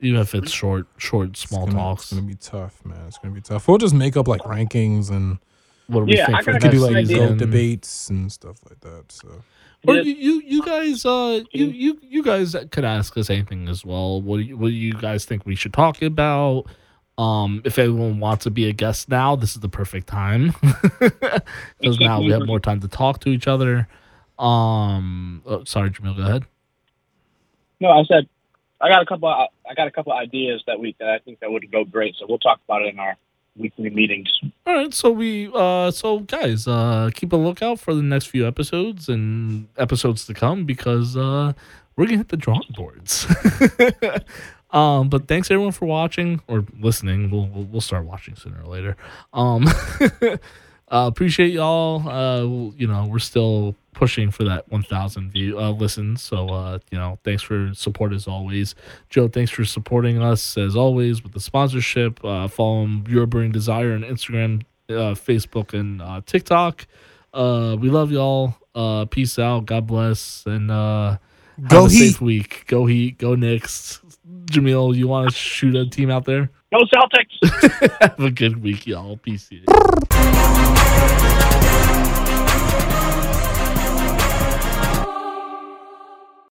Even if it's short, short, small it's gonna, talks. It's gonna be tough, man. It's gonna be tough. We'll just make up like rankings and What do we Yeah, think I for got we a could do like idea. Season? debates and stuff like that. So Or you, you, you guys, uh, you, you, you guys could ask us anything as well. What do you, what do you guys think we should talk about? Um, if anyone wants to be a guest now, this is the perfect time because now we have more time to talk to each other. Um, oh, sorry, Jamil, go ahead. No, I said I got a couple. I got a couple ideas that we that I think that would go great. So we'll talk about it in our weekly meetings. All right, so we, uh, so guys, uh, keep a lookout for the next few episodes and episodes to come because uh, we're gonna hit the drawing boards. um, but thanks everyone for watching or listening. We'll we'll, we'll start watching sooner or later. Um, uh, appreciate y'all. Uh, you know, we're still pushing for that 1,000 view uh, listens. So, uh, you know, thanks for support as always. Joe, thanks for supporting us as always with the sponsorship. Uh, follow him, Your Burning Desire on Instagram, uh, Facebook, and uh, TikTok. Uh, we love y'all. Uh, peace out. God bless. And uh, Go have a Heat. safe week. Go Heat. Go Knicks. Jamil, you want to shoot a team out there? Go Celtics! have a good week, y'all. Peace.